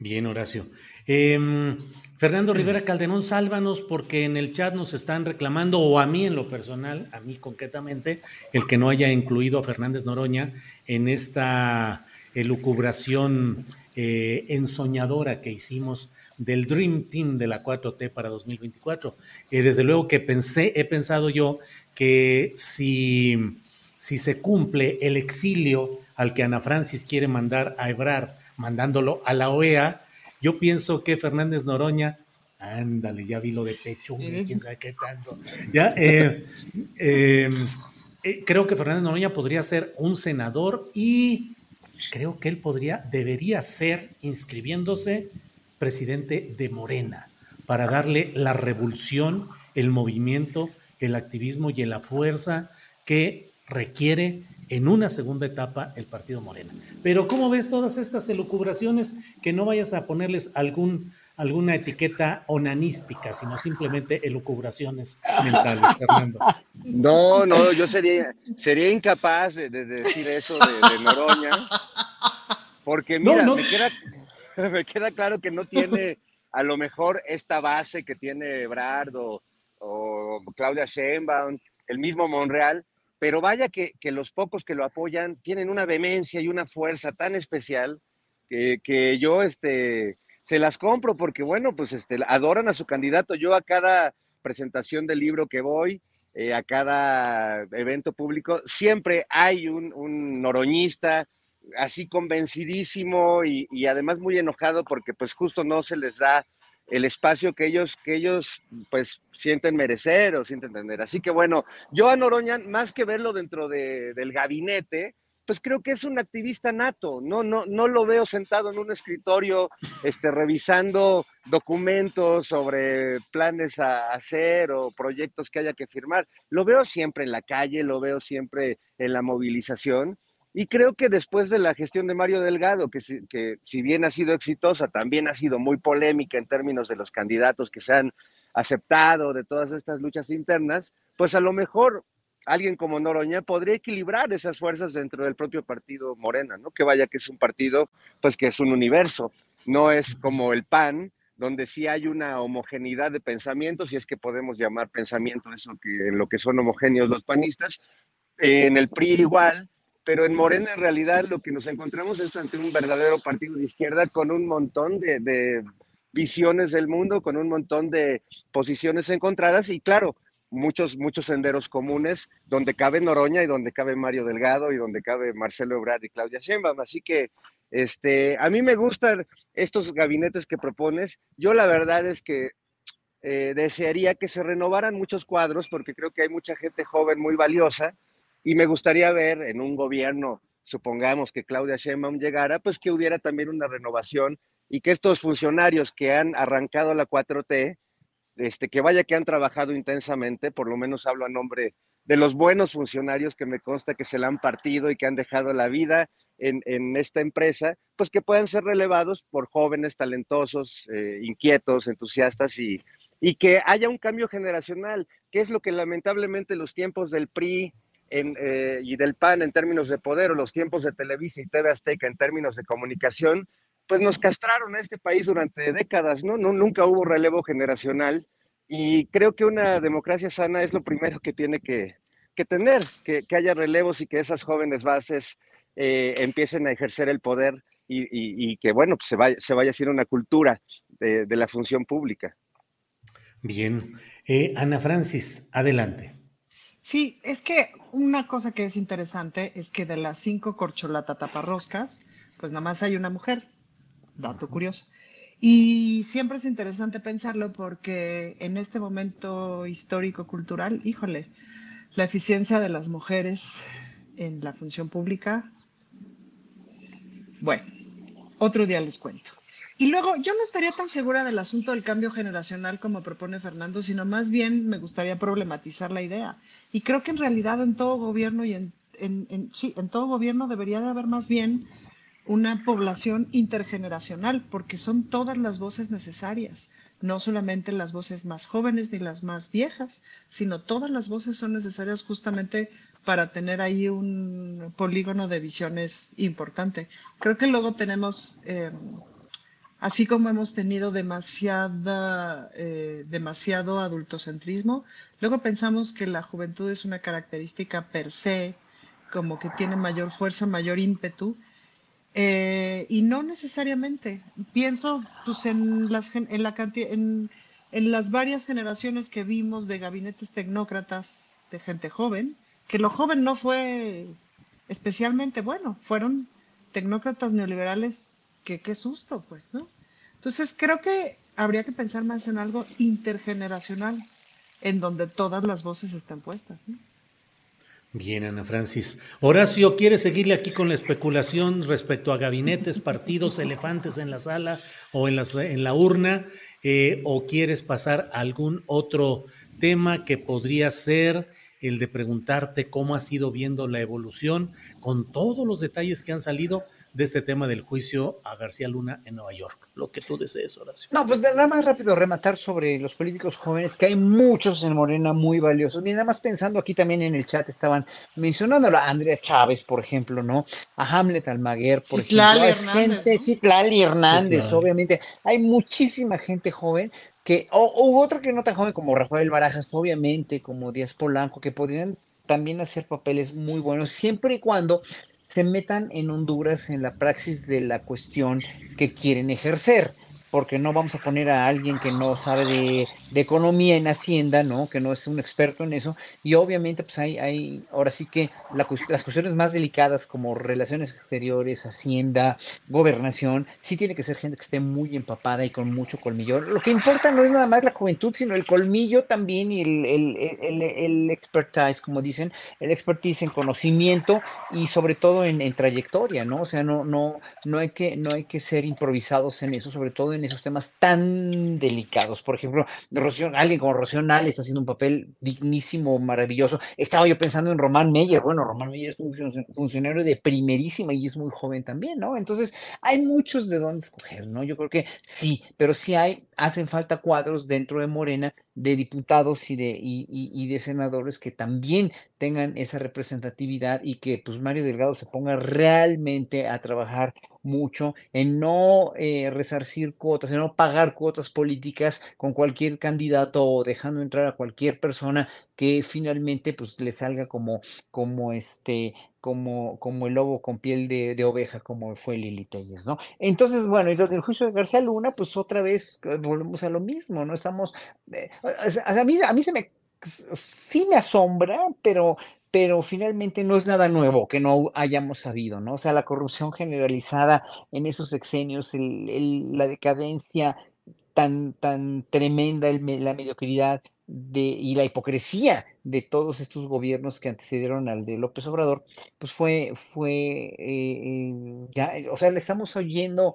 Bien, Horacio. Eh, Fernando Rivera Calderón, sálvanos porque en el chat nos están reclamando, o a mí en lo personal, a mí concretamente, el que no haya incluido a Fernández Noroña en esta elucubración eh, ensoñadora que hicimos del Dream Team de la 4T para 2024. Eh, desde luego que pensé, he pensado yo que si, si se cumple el exilio al que Ana Francis quiere mandar a Ebrard, mandándolo a la OEA, yo pienso que Fernández Noroña, ándale, ya vi lo de pecho, quién sabe qué tanto, ya, eh, eh, eh, creo que Fernández Noroña podría ser un senador y creo que él podría, debería ser, inscribiéndose, presidente de Morena, para darle la revolución, el movimiento, el activismo y la fuerza que requiere en una segunda etapa el partido Morena. Pero ¿cómo ves todas estas elucubraciones? Que no vayas a ponerles algún, alguna etiqueta onanística, sino simplemente elucubraciones mentales, Fernando. No, no, yo sería, sería incapaz de, de decir eso de, de, Noroña, porque mira, no, no. Me, queda, [LAUGHS] me, queda, claro que no tiene a lo mejor esta base que tiene Ebrard o, o Claudia Sheinbaum, el mismo Monreal, pero vaya que, los pocos que lo apoyan tienen una vehemencia y una fuerza tan especial que, que, yo este, se las compro porque, bueno, pues este, adoran a su candidato. Yo a cada presentación del libro que voy, eh, a cada evento público, siempre hay un, un noroñista así convencidísimo y, y, además muy enojado porque pues justo no se les da el espacio que ellos, que ellos pues sienten merecer o sienten tener. Así que bueno, yo a Noroña, más que verlo dentro de, del gabinete, pues creo que es un activista nato, no, no, no lo veo sentado en un escritorio este, revisando documentos sobre planes a hacer o proyectos que haya que firmar. Lo veo siempre en la calle, lo veo siempre en la movilización y creo que después de la gestión de Mario Delgado, que, que, si bien ha sido exitosa, también ha sido muy polémica en términos de los candidatos que se han aceptado, de todas estas luchas internas, pues a lo mejor alguien como Noroña podría equilibrar esas fuerzas dentro del propio partido Morena, ¿no? Que vaya que es un partido, pues que es un universo, no es como el PAN, donde sí hay una homogeneidad de pensamientos, si es que podemos llamar pensamiento eso que en lo que son homogéneos los panistas, en el PRI igual, pero en Morena en realidad lo que nos encontramos es ante un verdadero partido de izquierda con un montón de, visiones del mundo, con un montón de posiciones encontradas y claro, muchos, muchos senderos comunes donde cabe Noroña y donde cabe Mario Delgado y donde cabe Marcelo Ebrard y Claudia Sheinbaum. Así que este, a mí me gustan estos gabinetes que propones. Yo la verdad es que eh, desearía que se renovaran muchos cuadros porque creo que hay mucha gente joven muy valiosa y me gustaría ver en un gobierno, supongamos que Claudia Sheinbaum llegara, pues que hubiera también una renovación y que estos funcionarios que han arrancado la 4T, este, que vaya que han trabajado intensamente, por lo menos hablo a nombre de los buenos funcionarios que me consta que se la han partido y que han dejado la vida en, en esta empresa, pues que puedan ser relevados por jóvenes talentosos, eh, inquietos, entusiastas y, y que haya un cambio generacional, que es lo que lamentablemente los tiempos del PRI, en, eh, y del PAN en términos de poder o los tiempos de Televisa y TV Azteca en términos de comunicación, pues nos castraron a este país durante décadas, ¿no? nunca hubo relevo generacional y creo que una democracia sana es lo primero que tiene que, que tener, que, que, haya relevos y que esas jóvenes bases eh, empiecen a ejercer el poder y, y, que, bueno, pues se, vaya, se vaya haciendo una cultura de, de la función pública. Bien. Eh, Ana Francis, adelante. Sí, es que una cosa que es interesante es que de las cinco corcholata taparroscas, pues nada más hay una mujer. Dato curioso. Y siempre es interesante pensarlo porque en este momento histórico-cultural, híjole, la eficiencia de las mujeres en la función pública, bueno, otro día les cuento. Y luego, yo no estaría tan segura del asunto del cambio generacional como propone Fernando, sino más bien me gustaría problematizar la idea. Y creo que en realidad en todo gobierno y en, en, sí, en todo gobierno debería de haber más bien una población intergeneracional, porque son todas las voces necesarias, no solamente las voces más jóvenes ni las más viejas, sino todas las voces son necesarias justamente para tener ahí un polígono de visiones importante. Creo que luego tenemos... Eh, así como hemos tenido eh, demasiado adultocentrismo, luego pensamos que la juventud es una característica per se, como que tiene mayor fuerza, mayor ímpetu, eh, y no necesariamente. Pienso pues, en, las, en, la en, en las varias generaciones que vimos de gabinetes tecnócratas de gente joven, que lo joven no fue especialmente bueno, fueron tecnócratas neoliberales que qué susto, pues, ¿no? Entonces creo que habría que pensar más en algo intergeneracional, en donde todas las voces estén puestas. Bien, Ana Francis. Horacio, ¿quiere seguirle aquí con la especulación respecto a gabinetes, [LAUGHS] partidos, elefantes en la sala o en, las, en la urna? Eh, ¿O quieres pasar a algún otro tema que podría ser el de preguntarte cómo has ido viendo la evolución con todos los detalles que han salido de este tema del juicio a García Luna en Nueva York. Lo que tú desees, Horacio. No, pues nada más rápido rematar sobre los políticos jóvenes, que hay muchos en Morena muy valiosos. Y nada más pensando aquí también en el chat estaban mencionando a Andrea Chávez, por ejemplo, ¿no? A Hamlet Almaguer, por ejemplo. Hernández, gente, Sí, Tlali Hernández, obviamente. Hay muchísima gente joven que, o, otra que no tan joven como Rafael Barajas, obviamente, como Díaz Polanco, que podrían también hacer papeles muy buenos, siempre y cuando se metan en Honduras en la praxis de la cuestión que quieren ejercer porque no vamos a poner a alguien que no sabe de, economía en Hacienda, ¿no? Que no es un experto en eso. Y obviamente, pues hay, hay ahora sí que las cuestiones más delicadas como relaciones exteriores, Hacienda, gobernación, sí tiene que ser gente que esté muy empapada y con mucho colmillo. Lo que importa no es nada más la juventud, sino el colmillo también y el, el, el, expertise, como dicen, el expertise en conocimiento y sobre todo en, en, trayectoria, ¿no? O sea, no, no, no, hay que, no hay que ser improvisados en eso, sobre todo en esos temas tan delicados. Por ejemplo, alguien como Rocío Nale está haciendo un papel dignísimo, maravilloso. Estaba yo pensando en Román Meyer. Bueno, Román Meyer es un funcionario de primerísima y es muy joven también, ¿no? Entonces, hay muchos de dónde escoger, ¿no? Yo creo que sí, pero sí hay, hacen falta cuadros dentro de Morena de diputados y de, y, de senadores que también tengan esa representatividad y que pues Mario Delgado se ponga realmente a trabajar mucho en no eh, resarcir cuotas, en no pagar cuotas políticas con cualquier candidato o dejando entrar a cualquier persona que finalmente pues le salga como, como este, como, como el lobo con piel de, oveja, como fue Lili Telles, ¿no? Entonces, bueno, y lo del juicio de García Luna, pues otra vez eh, volvemos a lo mismo, ¿no? Estamos, eh, a, mí, a mí se me, sí me asombra, pero, pero finalmente no es nada nuevo que no hayamos sabido, ¿no? O sea, la corrupción generalizada en esos exenios, la decadencia tan, tan tremenda, la mediocridad de, y la hipocresía de todos estos gobiernos que antecedieron al de López Obrador, pues fue, fue, eh, ya, o sea, le estamos oyendo,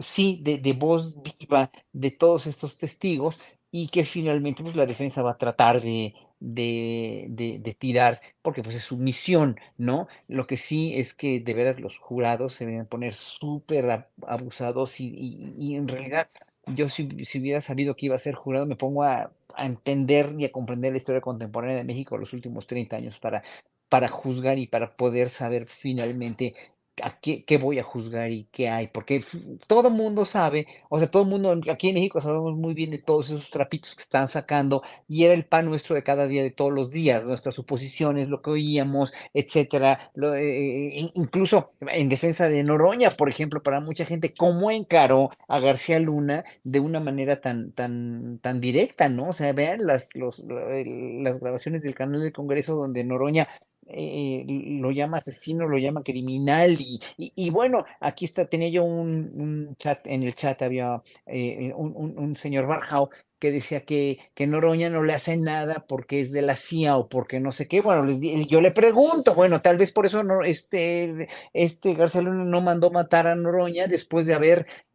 sí, de, de voz viva de todos estos testigos y que finalmente pues la defensa va a tratar de, de, de, tirar, porque pues es su misión, ¿no? Lo que sí es que de veras los jurados se deben poner súper abusados y, y, en realidad yo si, si, hubiera sabido que iba a ser jurado me pongo a, a, entender y a comprender la historia contemporánea de México los últimos 30 años para, para juzgar y para poder saber finalmente a qué, voy a juzgar y qué hay, porque todo mundo sabe, o sea, todo el mundo aquí en México sabemos muy bien de todos esos trapitos que están sacando y era el pan nuestro de cada día, de todos los días, nuestras suposiciones, lo que oíamos, etcétera, lo, eh, incluso en defensa de Noroña, por ejemplo, para mucha gente, cómo encaró a García Luna de una manera tan, tan, tan directa, ¿no? O sea, vean las, las grabaciones del canal del Congreso donde Noroña eh, lo llama asesino, lo llama criminal y, bueno, aquí está, tenía yo un, chat, en el chat había eh, un, señor Barjao que decía que, que Noroña no le hace nada porque es de la CIA o porque no sé qué. Bueno, yo le pregunto, bueno, tal vez por eso no, este, este García no mandó matar a Noroña después de haber eh,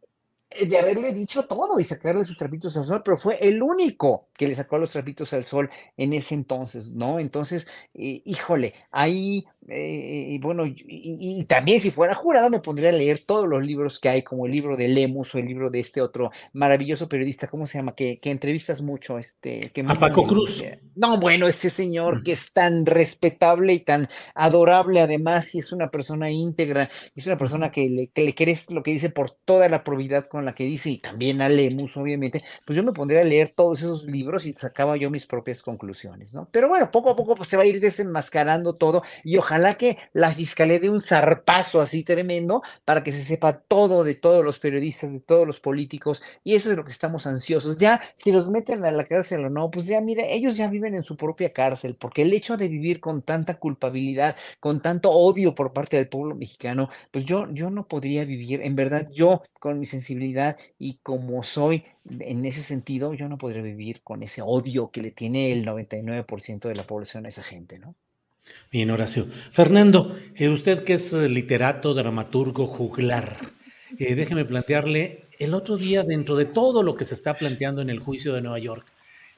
de haberle dicho todo y sacarle sus trapitos al sol, pero fue el único que le sacó los trapitos al sol en ese entonces, ¿no? Entonces, eh, híjole, ahí, eh, bueno, y, también si fuera jurado me pondría a leer todos los libros que hay, como el libro de Lemus o el libro de este otro maravilloso periodista, ¿cómo se llama? Que, que entrevistas mucho, este... Que a Paco Cruz. no, bueno, este señor que es tan respetable y tan adorable además, y es una persona íntegra, es una persona que le, que le crees lo que dice por toda la probidad con la que dice, y también a Lemus, obviamente, pues yo me pondría a leer todos esos libros y sacaba yo mis propias conclusiones, ¿no? Pero bueno, poco a poco pues, se va a ir desenmascarando todo y ojalá que la fiscalía dé un zarpazo así tremendo para que se sepa todo de todos los periodistas, de todos los políticos, y eso es lo que estamos ansiosos. Ya, si los meten a la cárcel o no, pues ya, mira, ellos ya viven en su propia cárcel, porque el hecho de vivir con tanta culpabilidad, con tanto odio por parte del pueblo mexicano, pues yo, yo no podría vivir, en verdad, yo con mi sensibilidad y como soy en ese sentido, yo no podría vivir con ese odio que le tiene el 99% de la población a esa gente, ¿no? Bien, Horacio. Fernando, eh, usted que es eh, literato, dramaturgo, juglar, eh, déjeme plantearle, el otro día, dentro de todo lo que se está planteando en el juicio de Nueva York,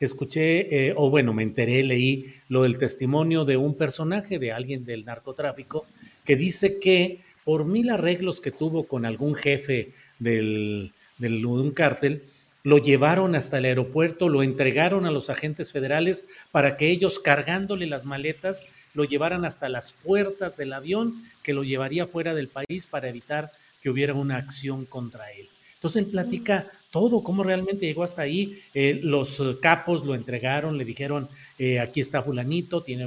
escuché, o bueno, me enteré, leí lo del testimonio de un personaje, de alguien del narcotráfico, que dice que por mil arreglos que tuvo con algún jefe del, del, de un cártel, lo llevaron hasta el aeropuerto, lo entregaron a los agentes federales para que ellos cargándole las maletas lo llevaran hasta las puertas del avión que lo llevaría fuera del país para evitar que hubiera una acción contra él. Entonces él platica todo, cómo realmente llegó hasta ahí. Eh, los eh, capos lo entregaron, le dijeron, eh, aquí está fulanito, tiene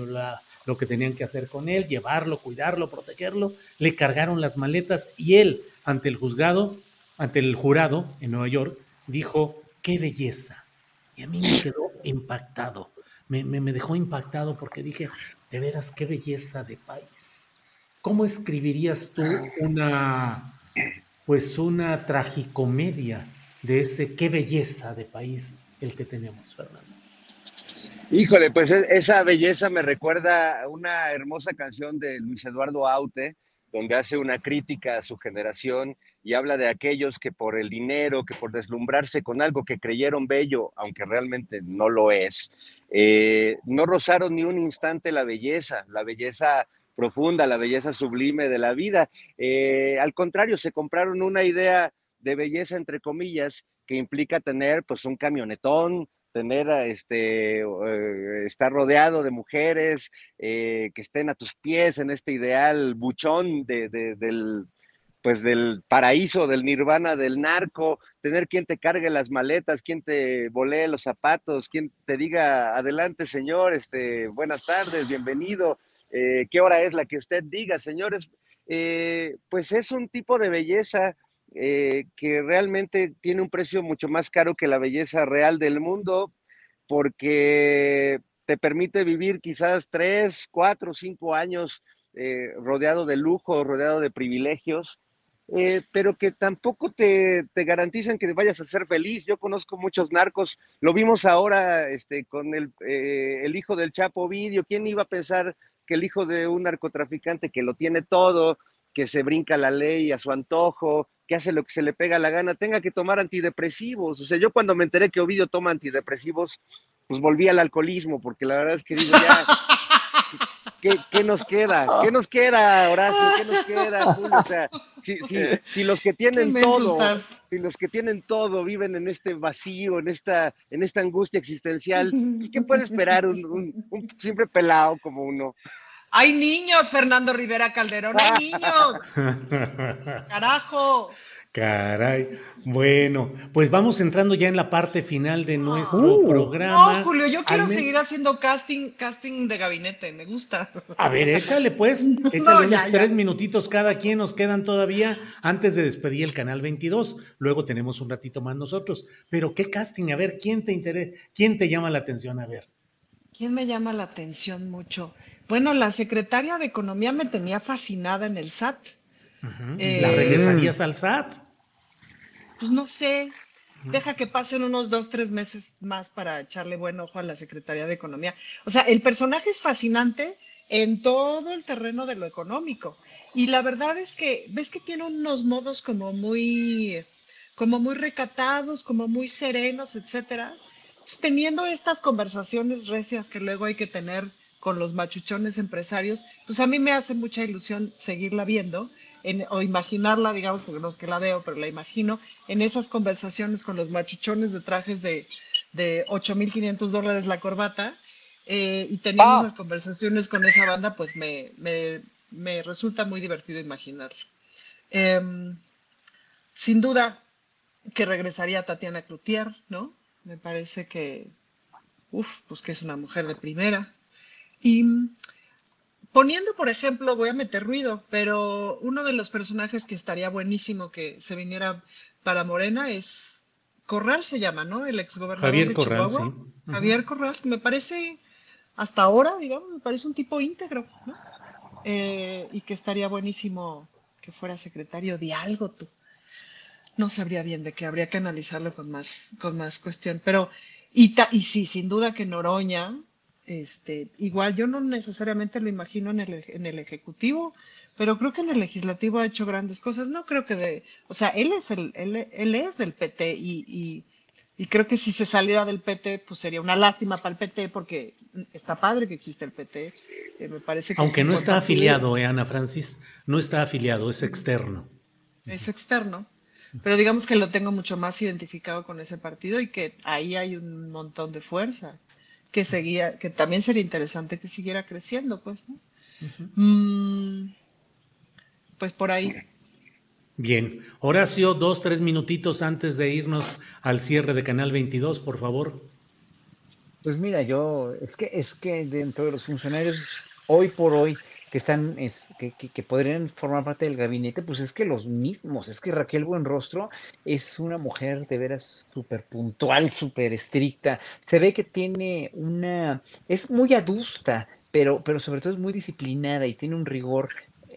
lo que tenían que hacer con él, llevarlo, cuidarlo, protegerlo. Le cargaron las maletas y él, ante el juzgado, ante el jurado en Nueva York, dijo, qué belleza. Y a mí me quedó impactado, me, dejó impactado porque dije, de veras, qué belleza de país. ¿Cómo escribirías tú una, pues una tragicomedia de ese qué belleza de país el que tenemos, Fernando? Híjole, pues e, esa belleza me recuerda una hermosa canción de Luis Eduardo Aute, donde hace una crítica a su generación y habla de aquellos que por el dinero, que por deslumbrarse con algo que creyeron bello, aunque realmente no lo es, eh, no rozaron ni un instante la belleza, la belleza profunda, la belleza sublime de la vida. Eh, al contrario, se compraron una idea de belleza, entre comillas, que implica tener pues un camionetón, tener este, eh, estar rodeado de mujeres eh, que estén a tus pies en este ideal buchón de, del, pues del paraíso, del nirvana, del narco, tener quien te cargue las maletas, quien te volee los zapatos, quien te diga, adelante señor, este, buenas tardes, bienvenido, eh, qué hora es la que usted diga, señores, pues es un tipo de belleza eh, que realmente tiene un precio mucho más caro que la belleza real del mundo, porque te permite vivir quizás tres, cuatro, cinco años eh, rodeado de lujo, rodeado de privilegios, eh, pero que tampoco te, te, garantizan que vayas a ser feliz. Yo conozco muchos narcos, lo vimos ahora este, con el, el hijo del Chapo Vidio. ¿Quién iba a pensar que el hijo de un narcotraficante que lo tiene todo, que se brinca la ley a su antojo, que hace lo que se le pega la gana, tenga que tomar antidepresivos. O sea, yo cuando me enteré que Ovidio toma antidepresivos, pues volví al alcoholismo, porque la verdad es que digo, ya, ¿qué, nos queda? ¿Qué nos queda, Horacio? ¿Qué nos queda, O sea, si, los que tienen todo, si los que tienen todo viven en este vacío, en esta, en esta angustia existencial, pues, ¿qué puede esperar un, un siempre pelado como uno? Hay niños, Fernando Rivera Calderón, hay niños. [LAUGHS] Carajo. Caray. Bueno, pues vamos entrando ya en la parte final de nuestro uh. programa. No, Julio, yo quiero seguir haciendo casting, casting de gabinete, me gusta. A ver, échale pues, [LAUGHS] échale unos tres minutitos cada quien, nos quedan todavía antes de despedir el canal 22. Luego tenemos un ratito más nosotros. Pero qué casting, a ver, ¿quién te interesa? ¿Quién te llama la atención? A ver. ¿Quién me llama la atención mucho? Bueno, la secretaria de Economía me tenía fascinada en el SAT. Eh, ¿La regresarías al SAT? Pues no sé. Deja que pasen unos dos, tres meses más para echarle buen ojo a la Secretaría de Economía. O sea, el personaje es fascinante en todo el terreno de lo económico. Y la verdad es que, ves que tiene unos modos como muy, como muy recatados, como muy serenos, etcétera. teniendo estas conversaciones recias que luego hay que tener con los machuchones empresarios, pues a mí me hace mucha ilusión seguirla viendo o imaginarla, digamos, porque no es que la veo, pero la imagino, en esas conversaciones con los machuchones de trajes de, de 8.500 dólares la corbata, eh, y teniendo ah. esas conversaciones con esa banda, pues me, me, resulta muy divertido imaginarlo. Em, sin duda que regresaría Tatiana Cloutier, ¿no? Me parece que, uff, pues que es una mujer de primera. Y Poniendo, por ejemplo, voy a meter ruido, pero uno de los personajes que estaría buenísimo que se viniera para Morena es Corral, se llama, ¿no? El exgobernador Javier de Corral, Chihuahua. Javier Corral, me parece, hasta ahora, digamos, me parece un tipo íntegro, ¿no? Eh, y que estaría buenísimo que fuera secretario de algo, tú. No sabría bien de qué, habría que analizarlo con más, con más cuestión. Pero, y, y sí, sin duda que Noroña, este, igual yo no necesariamente lo imagino en el, en el Ejecutivo, pero creo que en el Legislativo ha hecho grandes cosas. No creo que de, o sea, él es, el, él, él es del PT y, y, y, creo que si se saliera del PT, pues sería una lástima para el PT porque está padre que existe el PT. Eh, me parece que Aunque no está afiliado, eh, Ana Francis, no está afiliado, es externo. Es externo. Pero digamos que lo tengo mucho más identificado con ese partido y que ahí hay un montón de fuerza que seguía, que también sería interesante que siguiera creciendo, pues, ¿no? Mm, pues por ahí. Bien, Horacio, dos, tres minutitos antes de irnos al cierre de Canal 22, por favor. Pues mira, yo, es que, es que dentro de los funcionarios, hoy por hoy, que están, es, que, que, podrían formar parte del gabinete, pues es que los mismos, es que Raquel Buenrostro es una mujer de veras súper puntual, súper estricta, se ve que tiene una, es muy adusta, pero, pero sobre todo es muy disciplinada y tiene un rigor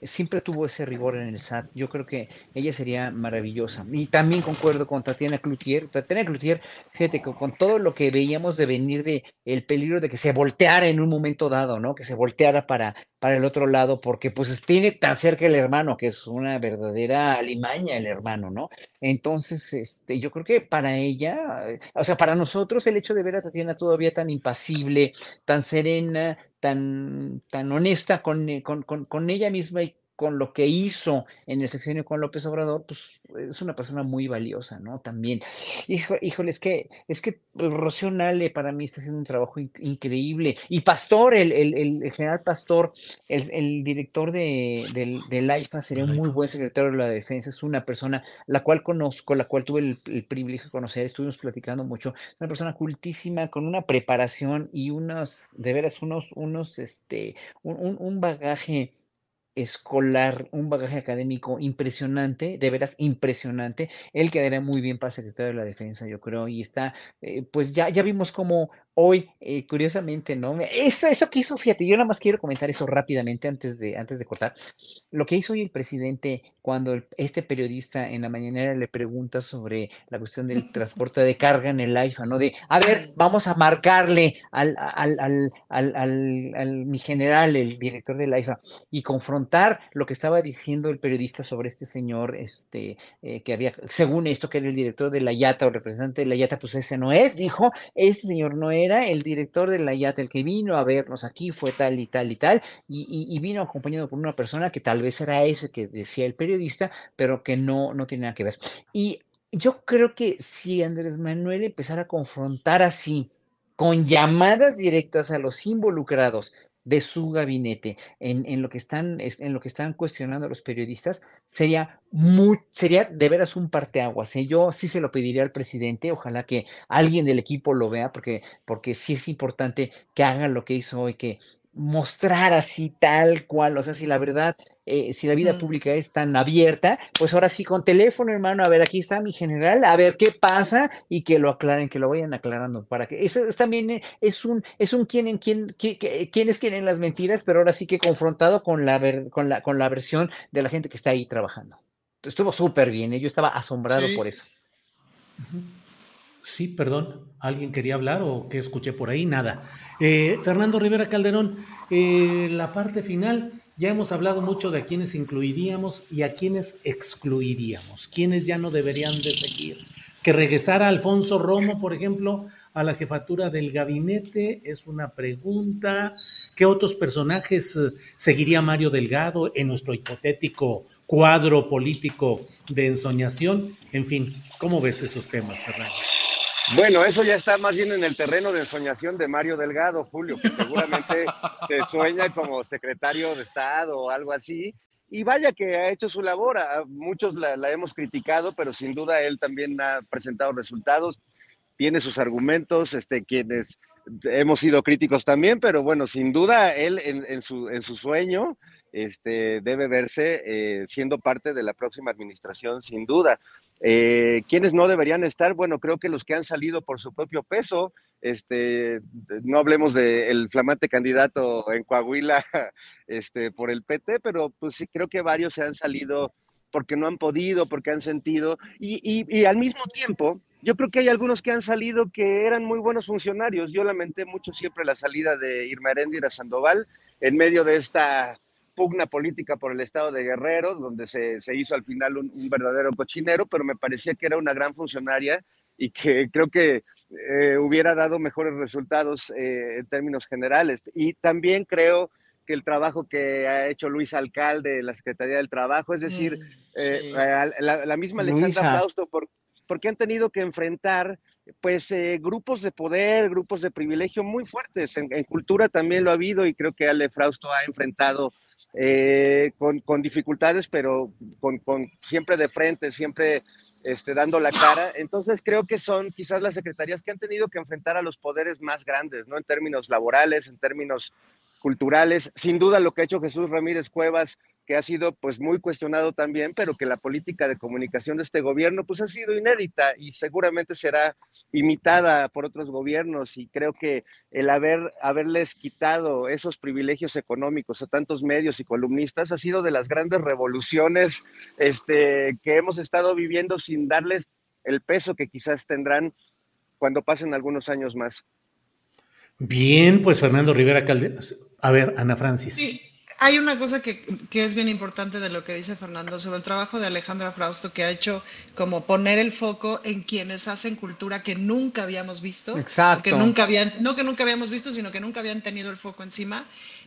siempre tuvo ese rigor en el SAT. Yo creo que ella sería maravillosa. Y también concuerdo con Tatiana Cloutier. Tatiana Cloutier, fíjate, con, con todo lo que veíamos de venir de el peligro de que se volteara en un momento dado, ¿no? Que se volteara para, para el otro lado, porque pues tiene tan cerca el hermano, que es una verdadera alimaña el hermano, ¿no? Entonces, este, yo creo que para ella, o sea, para nosotros el hecho de ver a Tatiana todavía tan impasible, tan serena, tan, tan honesta con, con, con, con ella misma y con lo que hizo en el sexenio con López Obrador, pues es una persona muy valiosa, ¿no? También. híjole, es que, es que Rocío Nale para mí está haciendo un trabajo increíble. Y Pastor, el, el, general Pastor, el, director de, del, del AIFA, sería un muy buen secretario de la defensa. Es una persona la cual conozco, la cual tuve el, privilegio de conocer, estuvimos platicando mucho. Es una persona cultísima, con una preparación y unos, de veras, unos, unos, este, un, un bagaje escolar, un bagaje académico impresionante, de veras impresionante. Él quedaría muy bien para secretario de la defensa, yo creo, y está, eh, pues ya, ya vimos cómo hoy, eh, curiosamente, ¿no? Eso, eso que hizo, fíjate, yo nada más quiero comentar eso rápidamente antes de, antes de cortar. Lo que hizo hoy el presidente cuando este periodista en la mañanera le pregunta sobre la cuestión del [LAUGHS] transporte de carga en el AIFA, ¿no? De, a ver, vamos a marcarle al, al, al, al, mi general, el director del AIFA, y confrontar lo que estaba diciendo el periodista sobre este señor, este, eh, que había, según esto, que era el director de la YATA o representante de la YATA, pues ese no es, dijo, ese señor no es era el director de la IAT, el que vino a vernos aquí, fue tal y tal y tal, y, vino acompañado por una persona que tal vez era ese que decía el periodista, pero que no, no tiene nada que ver. Y yo creo que si Andrés Manuel empezara a confrontar así, con llamadas directas a los involucrados, de su gabinete en, en, lo que están, en lo que están cuestionando los periodistas, sería muy, sería de veras un parteaguas. ¿eh? Yo sí se lo pediría al presidente, ojalá que alguien del equipo lo vea, porque, porque sí es importante que haga lo que hizo hoy, que mostrar así tal cual, o sea, si la verdad eh, si la vida mm. pública es tan abierta, pues ahora sí con teléfono, hermano, a ver, aquí está mi general, a ver qué pasa y que lo aclaren, que lo vayan aclarando para que eso es, también eh, es un es un quién en quién quiénes quieren las mentiras, pero ahora sí que confrontado con la con la con la versión de la gente que está ahí trabajando. Estuvo súper bien, ¿eh? yo estaba asombrado por eso. Sí, perdón, ¿alguien quería hablar o qué escuché por ahí? Nada. Fernando Rivera Calderón, la parte final ya hemos hablado mucho de a quienes incluiríamos y a quienes excluiríamos, quienes ya no deberían de seguir. Que regresara Alfonso Romo, por ejemplo, a la jefatura del gabinete es una pregunta. ¿Qué otros personajes eh, seguiría Mario Delgado en nuestro hipotético cuadro político de ensoñación? En fin, ¿cómo ves esos temas, Fernando? Bueno, eso ya está más bien en el terreno de ensoñación de Mario Delgado, Julio, que seguramente [LAUGHS] se sueña como secretario de Estado o algo así. Y vaya que ha hecho su labor, a muchos la, la hemos criticado, pero sin duda él también ha presentado resultados, tiene sus argumentos, este, quienes hemos sido críticos también, pero bueno, sin duda él en, en, su, en su sueño este, debe verse eh, siendo parte de la próxima administración, sin duda. Eh, ¿Quiénes no deberían estar? Bueno, creo que los que han salido por su propio peso, este, no hablemos del flamante candidato en Coahuila [LAUGHS] este, por el PT, pero pues sí creo que varios se han salido porque no han podido, porque han sentido, y, y, y al mismo tiempo, yo creo que hay algunos que han salido que eran muy buenos funcionarios. Yo lamenté mucho siempre la salida de Irma Heréndira Sandoval en medio de esta pugna política por el estado de Guerrero, donde se, se hizo al final un, un, verdadero cochinero, pero me parecía que era una gran funcionaria y que creo que eh, hubiera dado mejores resultados eh, en términos generales. Y también creo que el trabajo que ha hecho Luis Alcalde de la Secretaría del Trabajo, es decir, mm, sí. eh, la, la, misma Alejandra Fausto, por, porque han tenido que enfrentar pues eh, grupos de poder, grupos de privilegio muy fuertes. En, en, cultura también lo ha habido y creo que Ale Frausto ha enfrentado eh, con, con, dificultades, pero con, con, siempre de frente, siempre este, dando la cara. Entonces creo que son quizás las secretarías que han tenido que enfrentar a los poderes más grandes, ¿no? En términos laborales, en términos culturales. Sin duda lo que ha hecho Jesús Ramírez Cuevas que ha sido pues muy cuestionado también, pero que la política de comunicación de este gobierno pues ha sido inédita y seguramente será imitada por otros gobiernos y creo que el haber haberles quitado esos privilegios económicos a tantos medios y columnistas ha sido de las grandes revoluciones este, que hemos estado viviendo sin darles el peso que quizás tendrán cuando pasen algunos años más. Bien, pues Fernando Rivera Calderas. A ver, Ana Francis. Sí hay una cosa que, que, es bien importante de lo que dice Fernando sobre el trabajo de Alejandra Frausto, que ha hecho como poner el foco en quienes hacen cultura que nunca habíamos visto. Exacto. Que nunca habían, no que nunca habíamos visto, sino que nunca habían tenido el foco encima.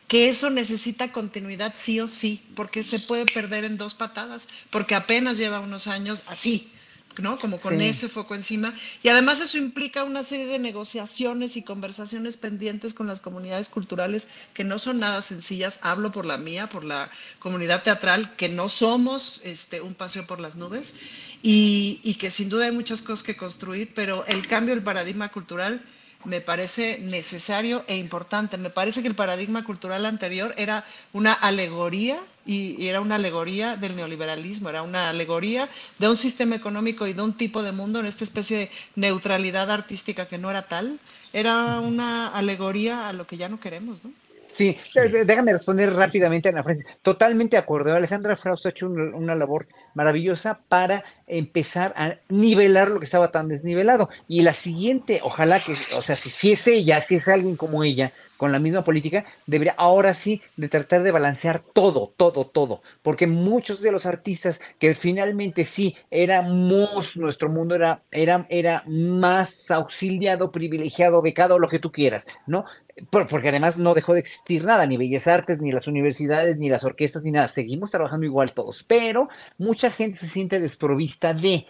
Que eso necesita continuidad sí o sí, porque se puede perder en dos patadas, porque apenas lleva unos años así. ¿No? Como con sí. ese foco encima. Y además eso implica una serie de negociaciones y conversaciones pendientes con las comunidades culturales que no son nada sencillas. Hablo por la mía, por la comunidad teatral, que no somos este, un paseo por las nubes y, y que sin duda hay muchas cosas que construir, pero el cambio del paradigma cultural me parece necesario e importante. Me parece que el paradigma cultural anterior era una alegoría y, era una alegoría del neoliberalismo, era una alegoría de un sistema económico y de un tipo de mundo en esta especie de neutralidad artística que no era tal. Era una alegoría a lo que ya no queremos, ¿no? Sí, déjame responder rápidamente a Ana Francis. Totalmente de acuerdo. Alejandra Frausto ha hecho una, una, labor maravillosa para empezar a nivelar lo que estaba tan desnivelado. Y la siguiente, ojalá que, o sea, si, si es ella, si es alguien como ella, con la misma política, debería ahora sí de tratar de balancear todo, todo, todo, porque muchos de los artistas que finalmente sí éramos, nuestro mundo era, era, era más auxiliado, privilegiado, becado, lo que tú quieras, ¿no? Porque además no dejó de existir nada, ni Bellas Artes, ni las universidades, ni las orquestas, ni nada. Seguimos trabajando igual todos, pero mucha gente se siente desprovista de,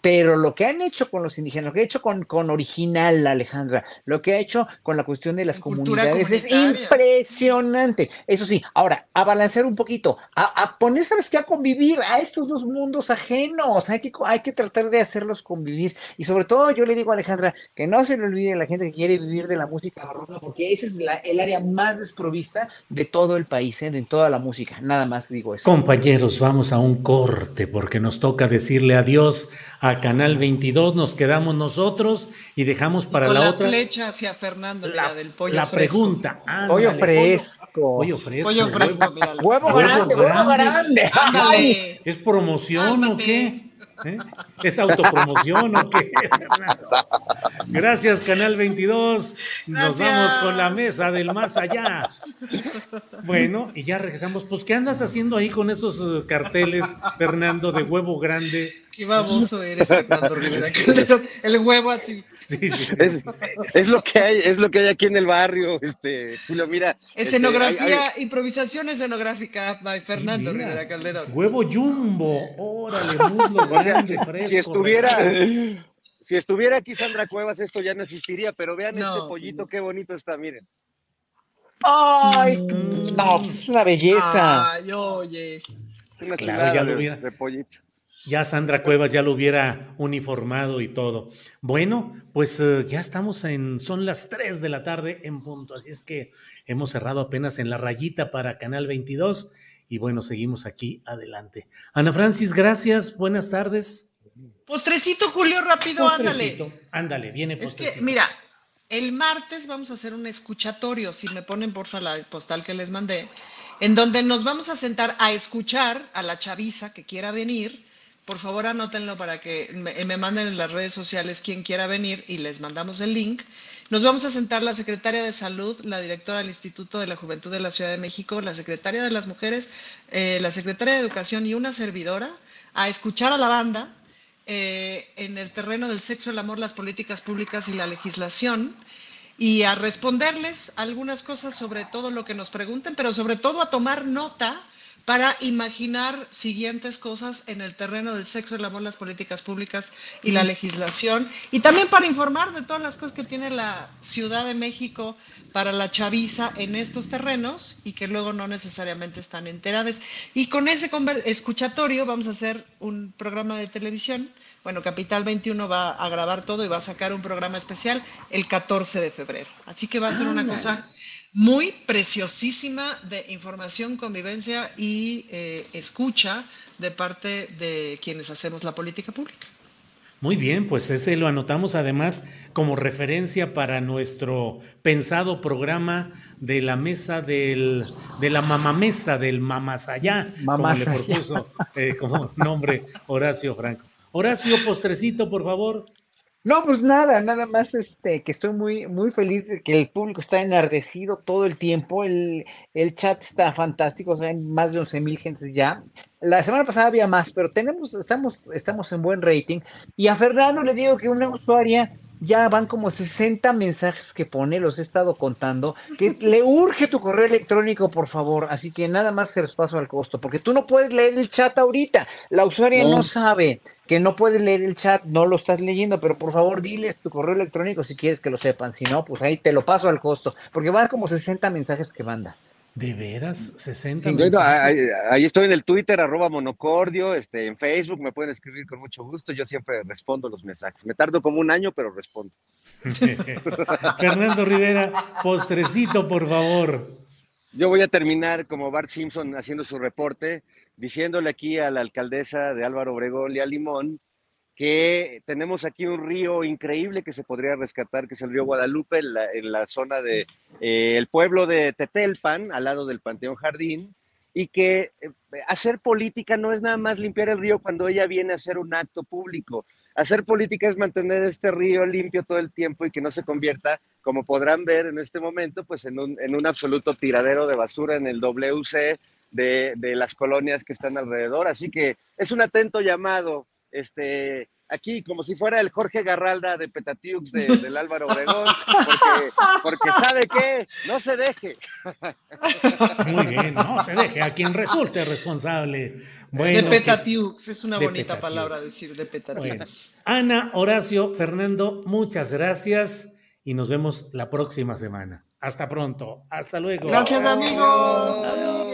pero lo que han hecho con los indígenas, lo que ha hecho con, con Original, Alejandra, lo que ha hecho con la cuestión de las comunidades es impresionante. Eso sí, ahora, a balancear un poquito, a, a, poner, ¿sabes qué? A convivir a estos dos mundos ajenos, hay que, hay que tratar de hacerlos convivir. Y sobre todo, yo le digo a Alejandra que no se le olvide a la gente que quiere vivir de la música barroca, porque ese es la, el área más desprovista de todo el país, ¿eh? de toda la música. Nada más digo eso. Compañeros, vamos a un corte, porque nos toca decirle adiós a Canal 22, nos quedamos nosotros y dejamos para Con la, la otra. flecha hacia Fernando, la, del pollo la fresco. pregunta. Ándale, pollo fresco. Pollo, fresco. Pollo fresco, huevo, huevo grande, huevo grande. [LAUGHS] Ándale. ¿Es promoción o qué? ¿Eh? ¿Es autopromoción o qué? [LAUGHS] Gracias, Canal 22. Nos vamos con la mesa del más allá. Bueno, y ya regresamos. Pues, ¿qué andas haciendo ahí con esos eh, carteles, Fernando, de huevo grande? Qué baboso eres, [LAUGHS] Fernando Rivera. [LAUGHS] El huevo así. Sí, sí, es, lo que hay, es lo que hay aquí en el barrio, este, Julio, mira. Este, Escenografía, improvisación escenográfica by Fernando Rivera Calderón. Huevo jumbo, órale, muslo [LAUGHS] grande, fresco. Si estuviera, si estuviera aquí Sandra Cuevas, esto ya no existiría, pero vean este pollito, qué bonito está, miren. Ay, no, pues, es una belleza. Ay, oye. Es una claro, ya lo hubiera. de pollito. Ya Sandra Cuevas ya lo hubiera uniformado y todo. Bueno, pues eh, ya estamos en, son las 3 de la tarde en punto, así es que hemos cerrado apenas en la rayita para Canal 22 y bueno, seguimos aquí adelante. Ana Francis, gracias, buenas tardes. Postrecito, Julio, rápido, ándale. Ándale, viene postrecito. Es que, mira, el martes vamos a hacer un escuchatorio, si me ponen porfa la postal que les mandé, en donde nos vamos a sentar a escuchar a la chaviza que quiera venir por favor anótenlo para que me, manden en las redes sociales quien quiera venir y les mandamos el link. Nos vamos a sentar la secretaria de Salud, la directora del Instituto de la Juventud de la Ciudad de México, la secretaria de las Mujeres, eh, la secretaria de Educación y una servidora a escuchar a la banda eh, en el terreno del sexo, el amor, las políticas públicas y la legislación y a responderles algunas cosas sobre todo lo que nos pregunten, pero sobre todo a tomar nota para imaginar siguientes cosas en el terreno del sexo, el amor, las políticas públicas y la legislación, y también para informar de todas las cosas que tiene la Ciudad de México para la chaviza en estos terrenos y que luego no necesariamente están enteradas. Y con ese escuchatorio vamos a hacer un programa de televisión. Bueno, Capital 21 va a grabar todo y va a sacar un programa especial el 14 de febrero. Así que va a ser una cosa muy preciosísima de información, convivencia y eh, escucha de parte de quienes hacemos la política pública. Muy bien, pues ese lo anotamos además como referencia para nuestro pensado programa de la mesa del, de la mamamesa del mamasayá, como le propuso eh, como nombre Horacio Franco. Horacio, postrecito, por favor. No, pues nada, nada más este, que estoy muy, muy feliz de que el público está enardecido todo el tiempo, el, el chat está fantástico, o sea, más de 11 mil gentes ya. La semana pasada había más, pero tenemos, estamos, estamos en buen rating. Y a Fernando le digo que una usuaria ya van como 60 mensajes que pone, los he estado contando, que le urge tu correo electrónico, por favor. Así que nada más se los paso al costo, porque tú no puedes leer el chat ahorita. La usuaria no, sabe que no puedes leer el chat, no lo estás leyendo, pero por favor diles tu correo electrónico si quieres que lo sepan. Si no, pues ahí te lo paso al costo, porque van como 60 mensajes que manda. ¿De veras? ¿60 ahí, estoy en el Twitter, arroba monocordio, este, en Facebook me pueden escribir con mucho gusto, yo siempre respondo los mensajes. Me tardo como un año, pero respondo. [LAUGHS] Fernando Rivera, postrecito, por favor. Yo voy a terminar como Bart Simpson haciendo su reporte, diciéndole aquí a la alcaldesa de Álvaro Obregón y a Limón que tenemos aquí un río increíble que se podría rescatar, que es el río Guadalupe, en la, zona de eh, el pueblo de Tetelpan, al lado del Panteón Jardín, y que eh, hacer política no es nada más limpiar el río cuando ella viene a hacer un acto público. Hacer política es mantener este río limpio todo el tiempo y que no se convierta, como podrán ver en este momento, pues en un, en un absoluto tiradero de basura en el WC de, de las colonias que están alrededor. Así que es un atento llamado este, aquí como si fuera el Jorge Garralda de Petatiux del Álvaro Obregón, porque, sabe que no se deje. Muy bien, no se deje a quien resulte responsable. de Petatiux, es una bonita palabra decir de Petatiux. Ana, Horacio, Fernando, muchas gracias y nos vemos la próxima semana. Hasta pronto, hasta luego. Gracias, amigos.